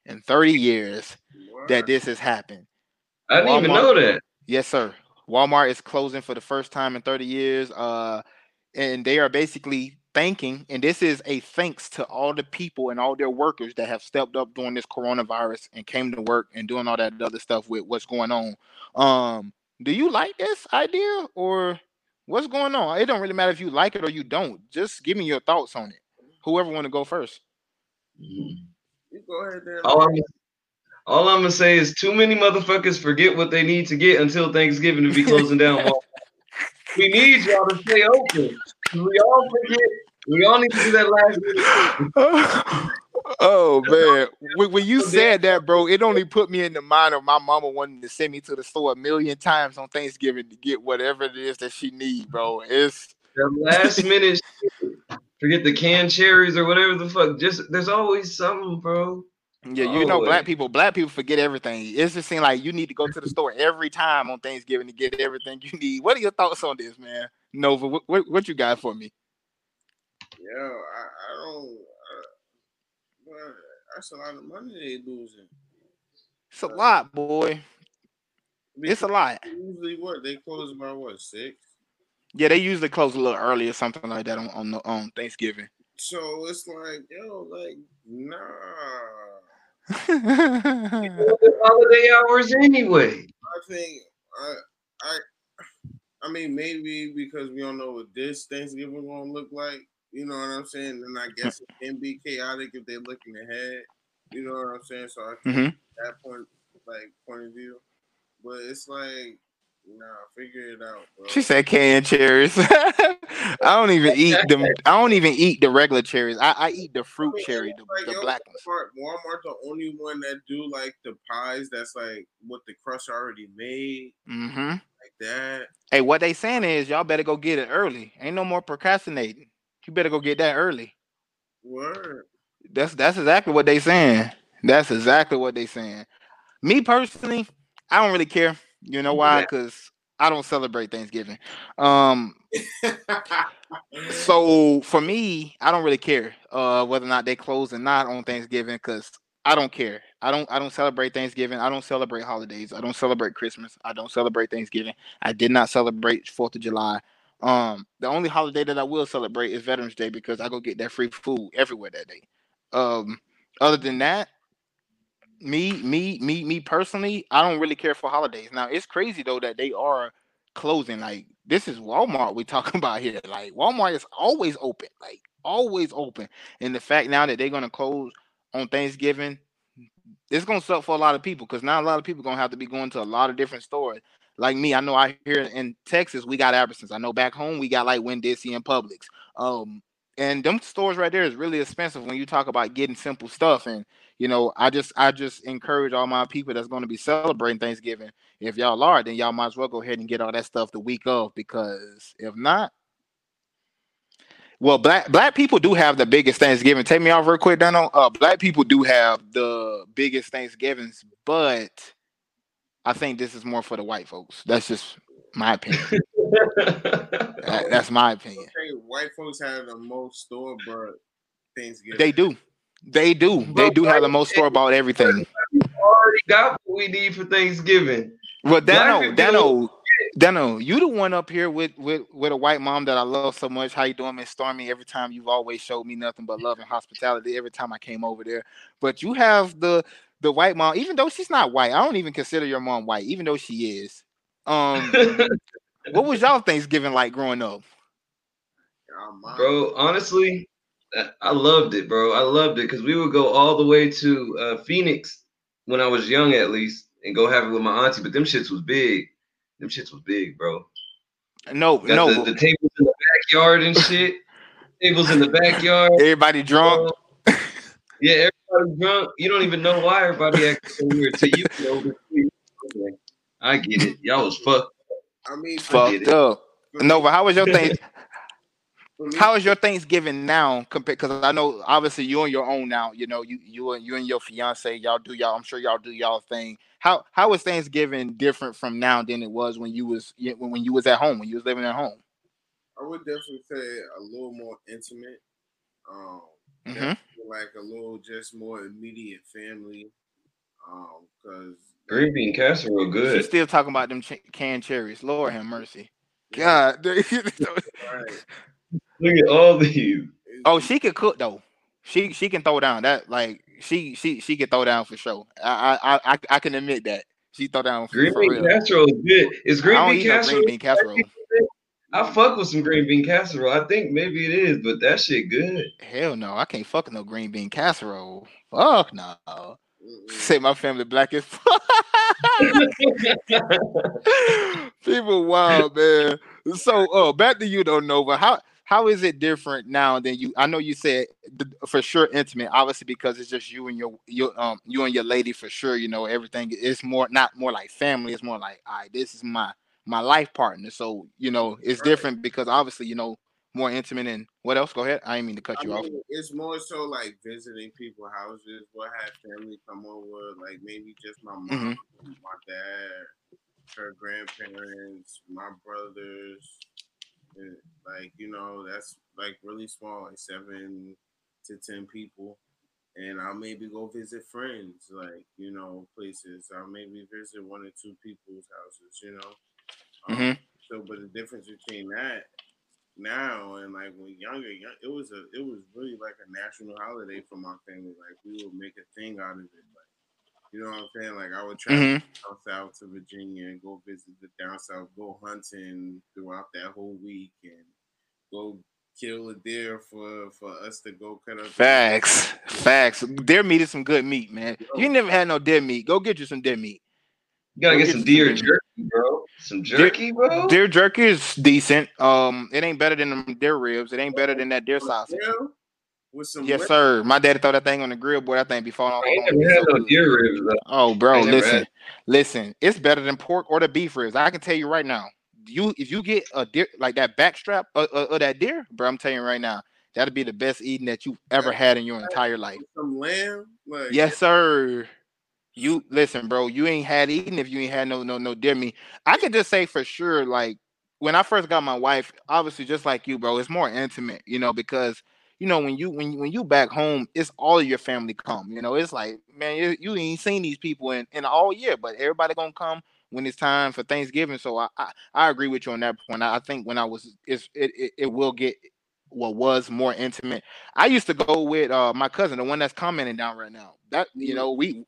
in 30 years that this has happened. I didn't even know that. Yes, sir. Walmart is closing for the first time in 30 years. Uh, and they are basically thanking, and this is a thanks to all the people and all their workers that have stepped up during this coronavirus and came to work and doing all that other stuff with what's going on. Um, do you like this idea or what's going on? It don't really matter if you like it or you don't. Just give me your thoughts on it. Whoever want to go first. Mhm. You go ahead there. All I'm, All I'm gonna say is too many motherfuckers forget what they need to get until Thanksgiving to be closing down. (laughs) We need y'all to stay open. We all forget. We all need to do that last minute. (laughs) oh man, when, when you said that, bro, it only put me in the mind of my mama wanting to send me to the store a million times on Thanksgiving to get whatever it is that she need, bro. It's The last minute shit. Forget the canned cherries or whatever the fuck. Just there's always something, bro. Yeah, you know, black people, black people forget everything. It's just seem like you need to go to the store every time on Thanksgiving to get everything you need. What are your thoughts on this, man? Nova, what, what, what you got for me? Yo, I, I don't. Uh, but that's a lot of money they losing. It's a lot, boy. It's a lot. Usually, what they close by what six? Yeah, they usually close a little early or something like that on on, the, on Thanksgiving. So it's like, yo, like, nah. (laughs) Holiday hours anyway. I think I, I, I mean, maybe because we don't know what this Thanksgiving gonna look like. You know what I'm saying? And I guess it can be chaotic if they're looking ahead. You know what I'm saying? So I can Mhm. that point, like point of view. But it's like, nah, figure it out, bro. She said canned cherries. (laughs) I don't even eat them. I don't even eat the regular cherries. I, I eat the I fruit mean, cherry, the, like, the yo, black ones. Walmart, Walmart, the only one that do like the pies that's like what the crust already made, hmm like that. Hey, what they saying is y'all better go get it early. Ain't no more procrastinating. You better go get that early. Word. That's that's exactly what they saying. That's exactly what they saying. Me personally, I don't really care. You know why? Because I don't celebrate Thanksgiving. Um, so for me, I don't really care uh whether or not they close or not on Thanksgiving because I don't care. I don't I don't celebrate Thanksgiving. I don't celebrate holidays. I don't celebrate Christmas. I don't celebrate Thanksgiving. I did not celebrate Fourth of July. Um, the only holiday that I will celebrate is Veterans Day because I go get that free food everywhere that day. Um, other than that, me, me, me, me personally, I don't really care for holidays. Now it's crazy though that they are closing. Like this is Walmart we (laughs) talking about here. Like Walmart is always open, like always open. And the fact now that they're gonna close on Thanksgiving, it's gonna suck for a lot of people because now a lot of people gonna have to be going to a lot of different stores. Like me, I know I here in Texas we got Albertsons. I know back home we got like Winn Dixie and Publix. Um, and them stores right there is really expensive when you talk about getting simple stuff. And you know, I just I just encourage all my people that's going to be celebrating Thanksgiving. If y'all are, then y'all might as well go ahead and get all that stuff the week of because if not, well, black black people do have the biggest Thanksgiving. Take me off real quick, Dano. Uh, black people do have the biggest Thanksgivings, but I think this is more for the white folks. That's just my opinion. (laughs) That- that's my opinion. Okay, white folks have the most store bought Thanksgiving. They do. They do. They do have the most store bought everything. already got what we need for Thanksgiving. Well, Dano, Dano, Dano, you the one up here with with with a white mom that I love so much. How you doing, Miss Stormy? Every time you've always showed me nothing but love and hospitality. Every time I came over there, but you have the the white mom, even though she's not white. I don't even consider your mom white, even though she is. Um, (laughs) what was y'all Thanksgiving like growing up? Bro, honestly, I- I loved it, bro. I loved it because we would go all the way to uh, Phoenix when I was young, at least, and go have it with my auntie. But them shits was big. Them shits was big, bro. No, Got no, the, the tables in the backyard and shit. tables in the backyard. everybody drunk. bro. (laughs) Yeah, everybody drunk. You don't even know why everybody acting so weird till you know. the (laughs) truth. I get it. Y'all was fucked. I mean, Fuck. Fucked up. Nova, how was your (laughs) thing? How is your Thanksgiving now compared? Because I know obviously you're on your own now. You know, you you and you and your fiance, y'all do y'all. I'm sure y'all do y'all thing. How how is Thanksgiving different from now than it was when you was when when you was at home when you was living at home? I would definitely say a little more intimate. Um, hmm like a little just more immediate family. Um, because Green bean casserole, good. She's still talking about them ch- canned cherries. Lord have mercy. God. (laughs) right. Look at all these. oh, she can cook though. She she can throw down. That like she she she can throw down for sure. I I I, I can admit that she throw down for, Green for bean real. casserole is good. Is green bean eat no casserole? green bean casserole. I fuck with some green bean casserole. I think maybe it is, but that shit good. Hell no, I can't fuck no green bean casserole. Fuck no. Say my family black as fuck. (laughs) People wild, man. So, uh, back to you though, Nova. How how is it different now than you? I know you said for sure intimate, obviously because it's just you and your your um you and your lady for sure. You know everything. It's more not more like family. It's more like, all right, this is my my life partner. So you know it's Right. different because obviously you know more intimate and what else? Go ahead. I didn't mean to cut I you off. it's more so like visiting people's houses. We'll have family come over, like maybe just my mom, Mhm. my dad, her grandparents, my brothers. and, like you know, that's like really small, like seven to ten people. And I'll maybe go visit friends, like you know, places. I'll maybe visit one or two people's houses, you know. Um, Mhm. So, but the difference between that now and like when younger, young, it was a it was really like a national holiday for my family. Like we would make a thing out of it. Like you know what I'm saying? Like I would travel Mhm. down south to Virginia and go visit the down south, go hunting throughout that whole week and go kill a deer for for us to go cut up. the- Facts, facts. Deer meat is some good meat, man. You never had no deer meat. Go get you some deer meat. You gotta Go get get some you deer some jerky, bro. Some jerky, bro. Deer jerky is decent. Um, it ain't better than them deer ribs. It ain't better than that deer sausage. With some Yes, rib- sir. My daddy throw that thing on the grill, boy. That thing be falling off. I ain't the never had so no deer ribs though. Oh, bro, I listen, had- listen. It's better than pork or the beef ribs. I can tell you right now. You if you get a deer like that backstrap of, of, of that deer, bro, I'm telling you right now, that'll be the best eating that you've ever had in your entire life. some lamb. Like Yes, sir. You listen, bro. You ain't had eaten if you ain't had no no no deer meat. I can just say for sure, like when I first got my wife, obviously just like you, bro, it's more intimate, you know, because you know when you when you, when you back home, it's all your family come. You know, it's like man, you, you ain't seen these people in in all year, but everybody gonna come when it's time for Thanksgiving. So I I, I agree with you on that point. I, I think when I was it's it, it it will get what was more intimate. I used to go with uh my cousin, the one that's commenting down right now. That you Mhm. know we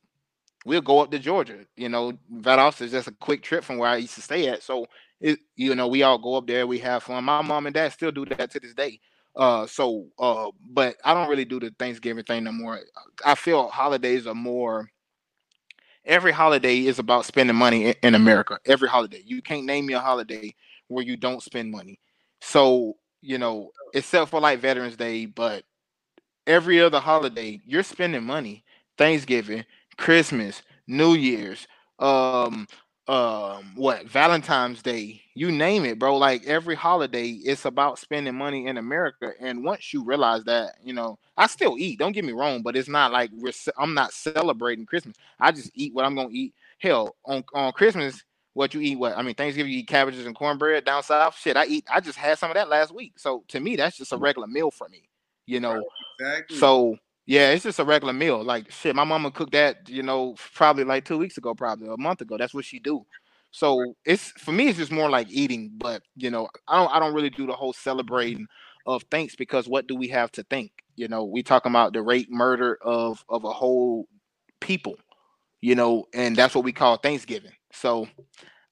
we'll go up to Georgia. You know, Valdosta is just a quick trip from where I used to stay at. So it, you know, we all go up there, we have fun. My mom and dad still do that to this day. Uh, so uh, but I don't really do the Thanksgiving thing no more. I feel holidays are more. Every holiday is about spending money in, America. Every holiday, you can't name me a holiday where you don't spend money. So you know, except for like Veterans Day, but every other holiday you're spending money. Thanksgiving, Christmas, New Year's, um, um, what Valentine's Day, you name it, bro. Like every holiday, it's about spending money in America. And once you realize that, you know, I still eat. Don't get me wrong, but it's not like I'm not celebrating Christmas. I just eat what I'm gonna eat. Hell, on on Christmas, what you eat? What I mean, Thanksgiving, you eat cabbages and cornbread down south. Shit, I eat. I just had some of that last week. So to me, that's just a regular meal for me. You know. exactly. So yeah, it's just a regular meal. Like shit, my mama cooked that, you know, probably like two weeks ago, probably a month ago. That's what she do. So it's for me, it's just more like eating. But you know, I don't I don't really do the whole celebrating of thanks because what do we have to think? You know, we talking about the rape murder of of a whole people, you know, and that's what we call Thanksgiving. So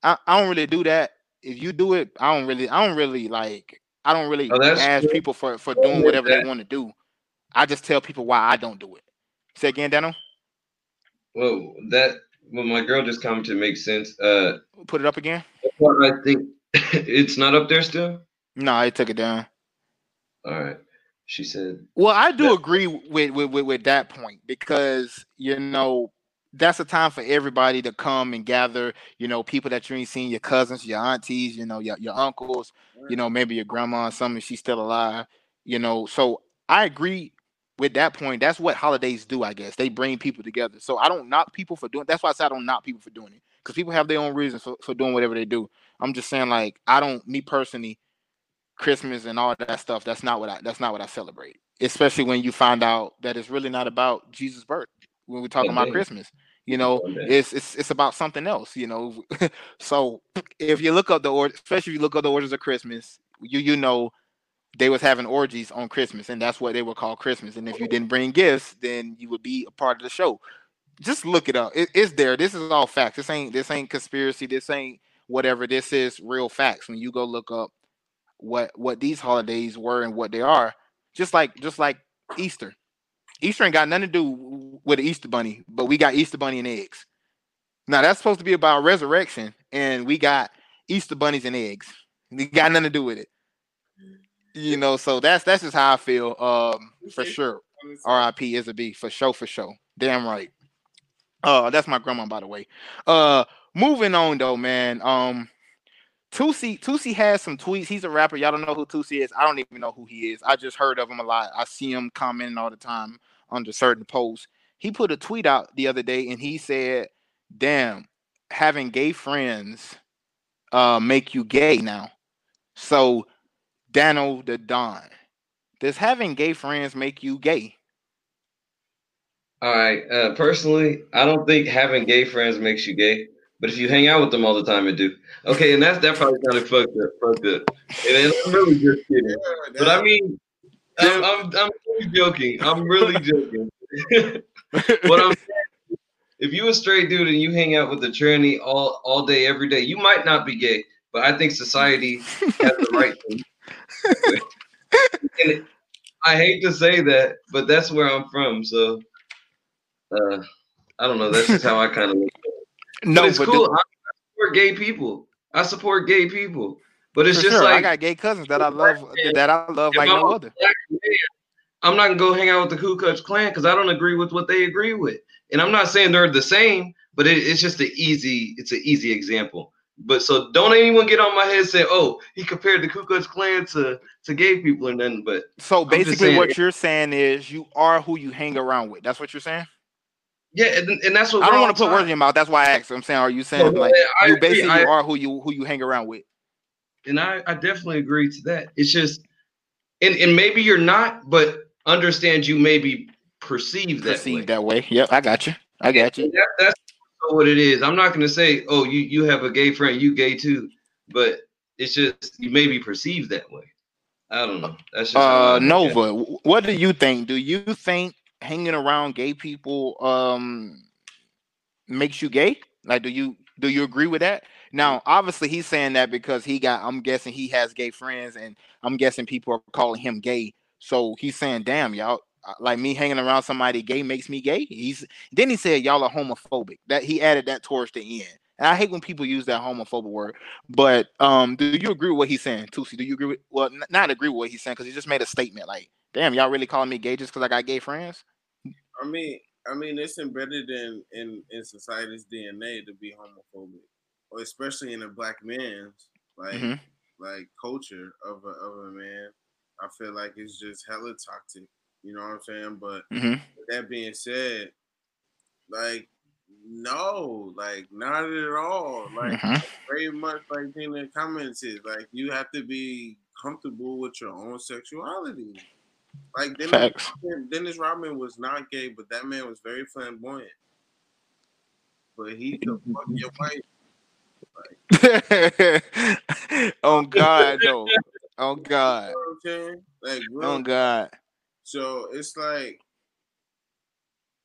I, I don't really do that. If you do it, I don't really I don't really like I don't really Oh, ask good. people for for doing whatever they want to do. I just tell people why I don't do it. Say again, Daniel. Well, that what my girl just commented makes sense. Uh, Put it up again. I think (laughs) it's not up there still. No, I took it down. All right, she said. Well, I do Yeah. agree with, with with with that point because you know that's a time for everybody to come and gather. You know, people that you ain't seen, your cousins, your aunties, you know, your your uncles, you know, maybe your grandma or something. She's still alive. You know, so I agree with that point. That's what holidays do, I guess. They bring people together. So I don't knock people for doing. That's why I say I don't knock people for doing it because people have their own reasons for, for doing whatever they do. I'm just saying, like, I don't, me personally, Christmas and all that stuff. That's not what I. That's not what I celebrate. Especially when you find out that it's really not about Jesus' birth. When we're talking about. Christmas, you know, it's it's it's about something else. You know, (laughs) so if you look up the order, especially if you look up the orders of Christmas, you you know they was having orgies on Christmas, and that's what they would call Christmas. And if you didn't bring gifts, then you would be a part of the show. Just look it up. It- it's there. This is all facts. This ain't this ain't conspiracy. This ain't whatever. This is real facts. When you go look up what what these holidays were and what they are, just like just like Easter. Easter ain't got nothing to do with the Easter bunny, but we got Easter bunny and eggs. Now that's supposed to be about resurrection, and we got Easter bunnies and eggs. It got nothing to do with it. You know, so that's that's just how I feel. Um, for sure. R.I.P. is a B for sure, for sure. Damn right. Uh, that's my grandma, by the way. Uh, moving on though, man. Um, Tusi Tusi has some tweets. He's a rapper. Y'all don't know who Tusi is. I don't even know who he is. I just heard of him a lot. I see him commenting all the time under certain posts. He put a tweet out the other day and he said, "Damn, having gay friends uh make you gay now." So, Dano the Don, does having gay friends make you gay? All right. Uh, personally, I don't think having gay friends makes you gay. But if you hang out with them all the time, it do. Okay, and that's that probably kind of fucked up. Fucked up. And I'm really just kidding. But I mean, I'm I'm, I'm really joking. I'm really (laughs) joking. (laughs) what I'm saying, if you a straight dude and you hang out with a tranny all all day every day, you might not be gay. But I think society has the right (laughs) to. I hate to say that, but that's where I'm from. So uh, I don't know. That's just how I kind of look. No, but it's but cool. the- I support gay people. I support gay people. But it's for just sure, I got gay cousins that I love that I love if like I'm no other. man, I'm not gonna go hang out with the Ku Klux Klan because I don't agree with what they agree with. And I'm not saying they're the same, but it, it's just an easy, it's an easy example. But so don't anyone get on my head and say, oh, he compared the Ku Klux Klan to to gay people or nothing. But So basically, saying- what you're saying is you are who you hang around with. That's what you're saying. yeah, and, and that's what I don't want to put words in your mouth. That's why I asked. I'm saying, are you saying No, like I you basically I- are who you who you hang around with? and I, I definitely agree to that. It's just, and, and maybe you're not, but understand you may be perceived that way. That way. Yep, I got you. I got you. That, that's what it is. I'm not going to say, oh, you you have a gay friend, you gay too, but it's just you may be perceived that way. I don't know. That's just Uh, look at it. Nova, what do you think? Do you think hanging around gay people um makes you gay? Like, do you do you agree with that? Now, obviously, he's saying that because he got. I'm guessing he has gay friends, and I'm guessing people are calling him gay. So he's saying, "Damn, y'all." Like me hanging around somebody gay makes me gay. He's then he said y'all are homophobic. That he added that towards the end. And I hate when people use that homophobic word. But um, do you agree with what he's saying, Tusi? Do you agree with well, n- not agree with what he's saying because he just made a statement like, "Damn, y'all really calling me gay just because I got gay friends?" I mean, I mean, it's embedded in in in society's DNA to be homophobic, or especially in a black man's like Mhm. like culture of a of a man. I feel like it's just hella toxic. You know what I'm saying? But hmm with that being said, like no, like not at all. Like hmm very much like in the comments is like you have to be comfortable with your own sexuality. Like Dennis. Rodman, Dennis Rodman was not gay, but that man was very flamboyant. But he could (laughs) fuck your wife. (laughs) oh God, no. Oh You God. know I'm saying? Like. Oh God. So it's like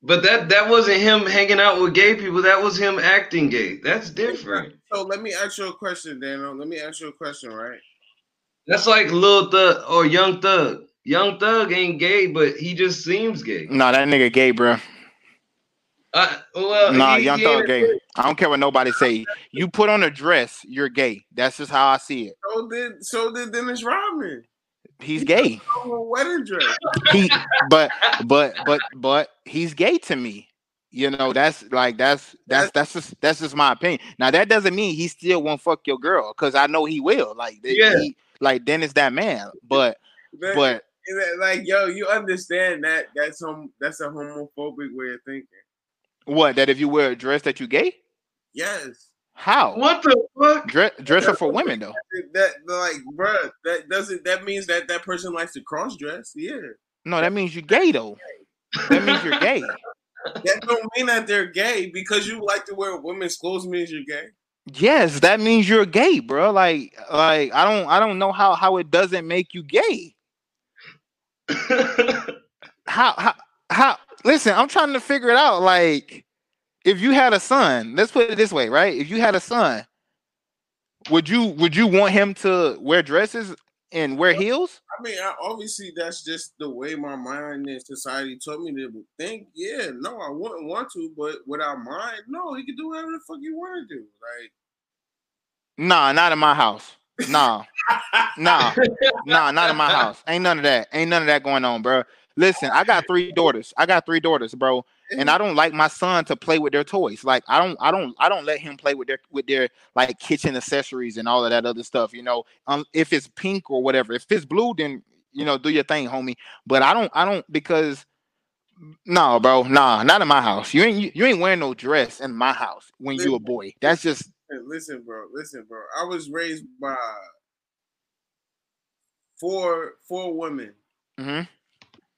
But that that wasn't him hanging out with gay people. That was him acting gay. That's different. so. Let me ask you a question, Daniel. Let me ask you a question, right? That's like Lil Thug or Young Thug. Young Thug ain't gay, but he just seems gay. Nah, that nigga gay, bro. Uh, well, Nah, he- young he thug ain't- gay. I don't care what nobody say. You put on a dress, you're gay. That's just how I see it. So did so did Dennis Rodman. He's gay. A wedding dress. He, but, but, but, but he's gay to me. You know, that's like that's that's that's just that's just my opinion. Now that doesn't mean he still won't fuck your girl, because I know he will. Like, Yeah. he, like Dennis that man. But, That- but like yo, you understand that that's some that's a homophobic way of thinking. what? That if you wear a dress, that you gay? Yes. How? What the fuck? Dress, dress are for women though. That like, bruh, that doesn't that means that that person likes to cross dress. Yeah. No, that means you're gay though. That means you're gay. (laughs) That don't mean that they're gay because you like to wear women's clothes means you're gay. Yes, that means you're gay, bro. Like, like I don't, I don't know how how it doesn't make you gay. (laughs) How, how, how? Listen, I'm trying to figure it out. Like, if you had a son, let's put it this way, right? If you had a son, would you would you want him to wear dresses and wear heels? I mean, I, obviously that's just the way my mind and society taught me to think. Yeah, no, I wouldn't want to, but without mind, no, he can do whatever the fuck you want to do. Like, Nah, not in my house. Nah, nah, nah, not in my house. Ain't none of that. Ain't none of that going on, bro. Listen, I got three daughters. I got three daughters, bro, and I don't like my son to play with their toys. Like I don't, I don't, I don't let him play with their with their like kitchen accessories and all of that other stuff. You know, um, if it's pink or whatever. If it's blue, then you know, do your thing, homie. But I don't, I don't because no, bro, nah, not in my house. You ain't you, you ain't wearing no dress in my house when you a boy. That's just listen, bro. Listen, bro. I was raised by four four women, mhm.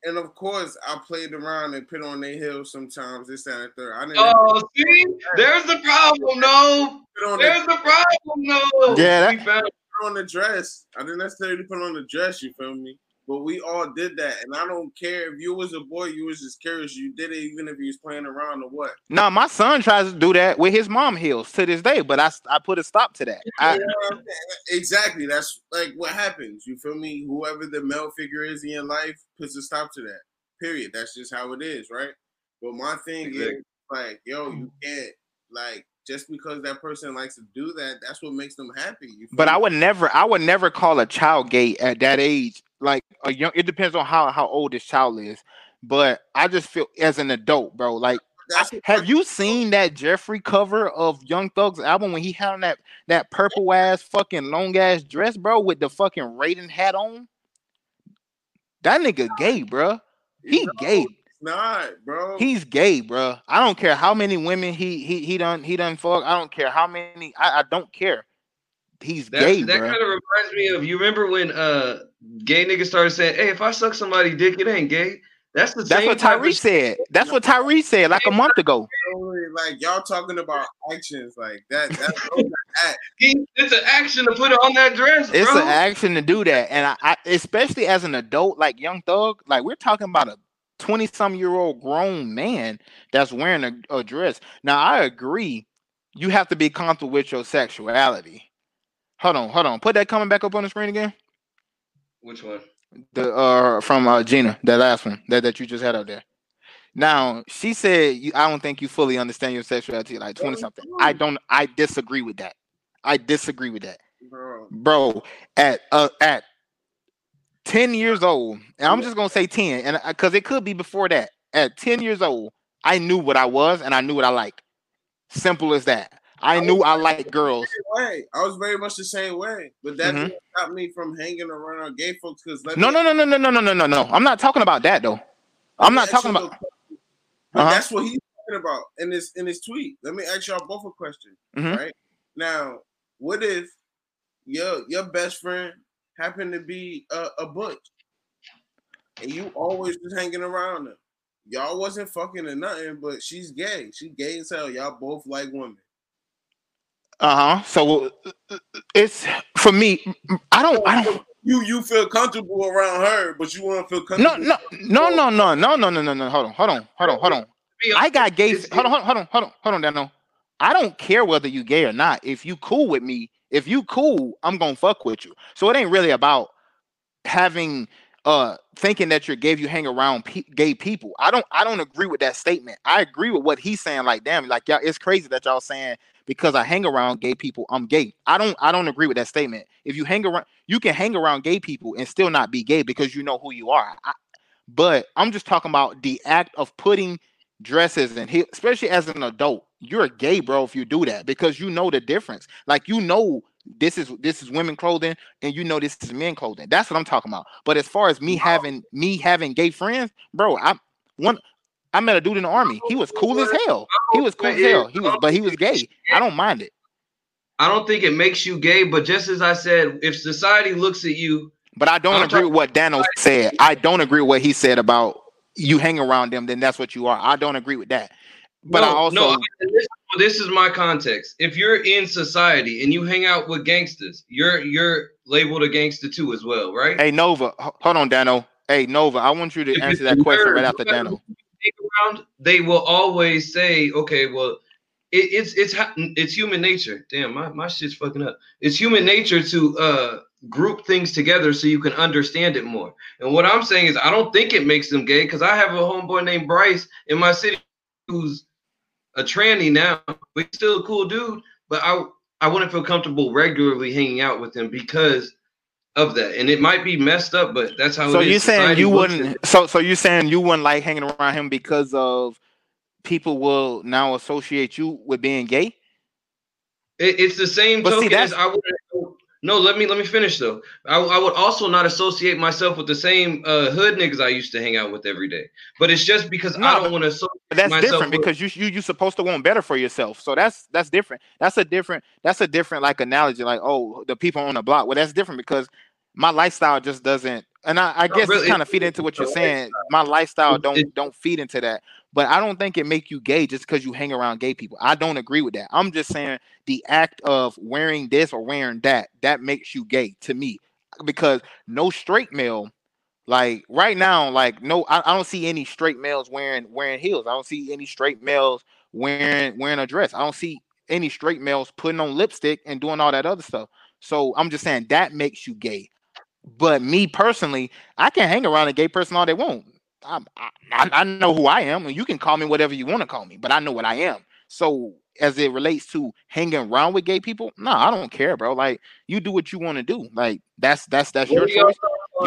And of course, I played around and put on their heels sometimes. This that, and third. I didn't Oh, see, there's the problem. No, put on the, there's the problem. No. Yeah, that- We put on the dress. I didn't necessarily put on the dress. You feel me? But we all did that, and I don't care if you was a boy. You was just curious. You did it, even if you was playing around or what. Nah, my son tries to do that with his mom heels to this day, but I I put a stop to that. I, You know what I'm saying? exactly. That's like what happens. You feel me? Whoever the male figure is in your life puts a stop to that. Period. That's just how it is, right? But my thing Exactly. is like, yo, you can't like just because that person likes to do that. That's what makes them happy. But I would never I would never call a child gay at that age. Like a young, it depends on how how old this child is. But I just feel as an adult, bro. Like, That's have you seen that Jeffery cover of Young Thug's album when he had on that that purple ass fucking long ass dress, bro, with the fucking Raiden hat on? That nigga gay, bro. He gay. It's not, bro. He's gay, bro. I don't care how many women he he he done he done fuck. I don't care how many. I, I don't care. He's That, gay, that bro. kind of reminds me of you remember when uh gay niggas started saying, "Hey, if I suck somebody dick, it ain't gay." That's the That's same what Tyree of said. That's what Tyree said like a month ago. Like y'all talking about actions like that. That's those are acts. (laughs) He, it's an action to put it on that dress, It's an action to do that, and I, I especially as an adult like Young Thug, like we're talking about a twenty some year old grown man that's wearing a, a dress. Now I agree, you have to be comfortable with your sexuality. Hold on, hold on. Put that coming back up on the screen again. Which one? the uh from uh Gina, that last one that, that you just had out there. Now she said you I don't think you fully understand your sexuality like 20 something. I don't I disagree with that. I disagree with that. Bro, Bro, at uh at 10 years old, and I'm just gonna say 10, and because it could be before that. At 10 years old, I knew what I was and I knew what I liked. Simple as that. I knew I liked girls. way. I was very much the same way, but that Mhm. didn't stop me from hanging around gay folks. Because No, no, no, no, no, no, no, no, no, no. I'm not talking about that though. I'm not talking about But Uh-huh. that's what he's talking about in this in his tweet. Let me ask y'all both a question. Mhm. Right now, what if your your best friend happened to be a, a butch, and you always was hanging around her? Y'all wasn't fucking or nothing, but she's gay. She gay as hell. Y'all both like women. Uh huh. So it's for me. I don't. I don't. You you feel comfortable around her, but you want to feel comfortable. no, no, no, no, no, no, no, no, no. Hold on, hold on, hold on, hold on. I got gay. Hold on, hold on, hold on, hold on, hold on, Dano. I don't care whether you gay or not. If you cool with me, if you cool, I'm gonna fuck with you. So it ain't really about having uh thinking that you're gay you hang around pe- gay people. I don't I don't agree with that statement. I agree with what he's saying. Like, damn, like y'all, it's crazy that y'all saying because I hang around gay people, I'm gay. I don't I don't agree with that statement. If you hang around, you can hang around gay people and still not be gay because you know who you are. I, but I'm just talking about the act of putting dresses and especially as an adult, you're gay, bro, if you do that because you know the difference. Like you know this is this is women clothing and you know this is men clothing. That's what I'm talking about. But as far as me having me having gay friends, bro, I one I met a dude in the army. He was cool as hell. He was cool as hell. He was but he was gay. I don't mind it. I don't think it makes you gay, but just as I said, if society looks at you, But I don't I'm agree with what Dano said. I don't agree with what he said about you hang around them, then that's what you are. I don't agree with that. But I No, also no, this, this is my context. If you're in society and you hang out with gangsters, you're you're labeled a gangster too as well, right? Hey Nova, hold on, Dano. Hey Nova, I want you to If answer that question right after Dano. around, they will always say, "Okay, well, it, it's it's it's human nature." Damn, my, my shit's fucking up. It's human nature to uh group things together so you can understand it more. And what I'm saying is, I don't think it makes them gay because I have a homeboy named Bryce in my city who's a tranny now, but he's still a cool dude. But I I wouldn't feel comfortable regularly hanging out with him because of that. And it might be messed up, but that's how. So you saying you wouldn't? So so you saying you wouldn't like hanging around him because of people will now associate you with being gay? It, it's the same but token see, as I would. No, let me let me finish though. I, I would also not associate myself with the same uh, hood niggas I used to hang out with every day. But it's just because no, I don't want to associate. That's different with, because you you you supposed to want better for yourself. So that's that's different. That's a different that's a different like analogy. Like oh, the people on the block. Well, that's different because my lifestyle just doesn't and I, I guess really, it's kind of feed into what you're saying. My lifestyle don't don't feed into that. But I don't think it make you gay just because you hang around gay people. I don't agree with that. I'm just saying the act of wearing this or wearing that that makes you gay to me because no straight male like right now like no I, I don't see any straight males wearing wearing heels i don't see any straight males wearing wearing a dress i don't see any straight males putting on lipstick and doing all that other stuff so i'm just saying that makes you gay but me personally, I can hang around a gay person all they want. I, I, I know who I am, and you can call me whatever you want to call me, but I know what I am. So as it relates to hanging around with gay people, no, I don't care, bro. Like you do what you want to do. Like that's that's that's your choice.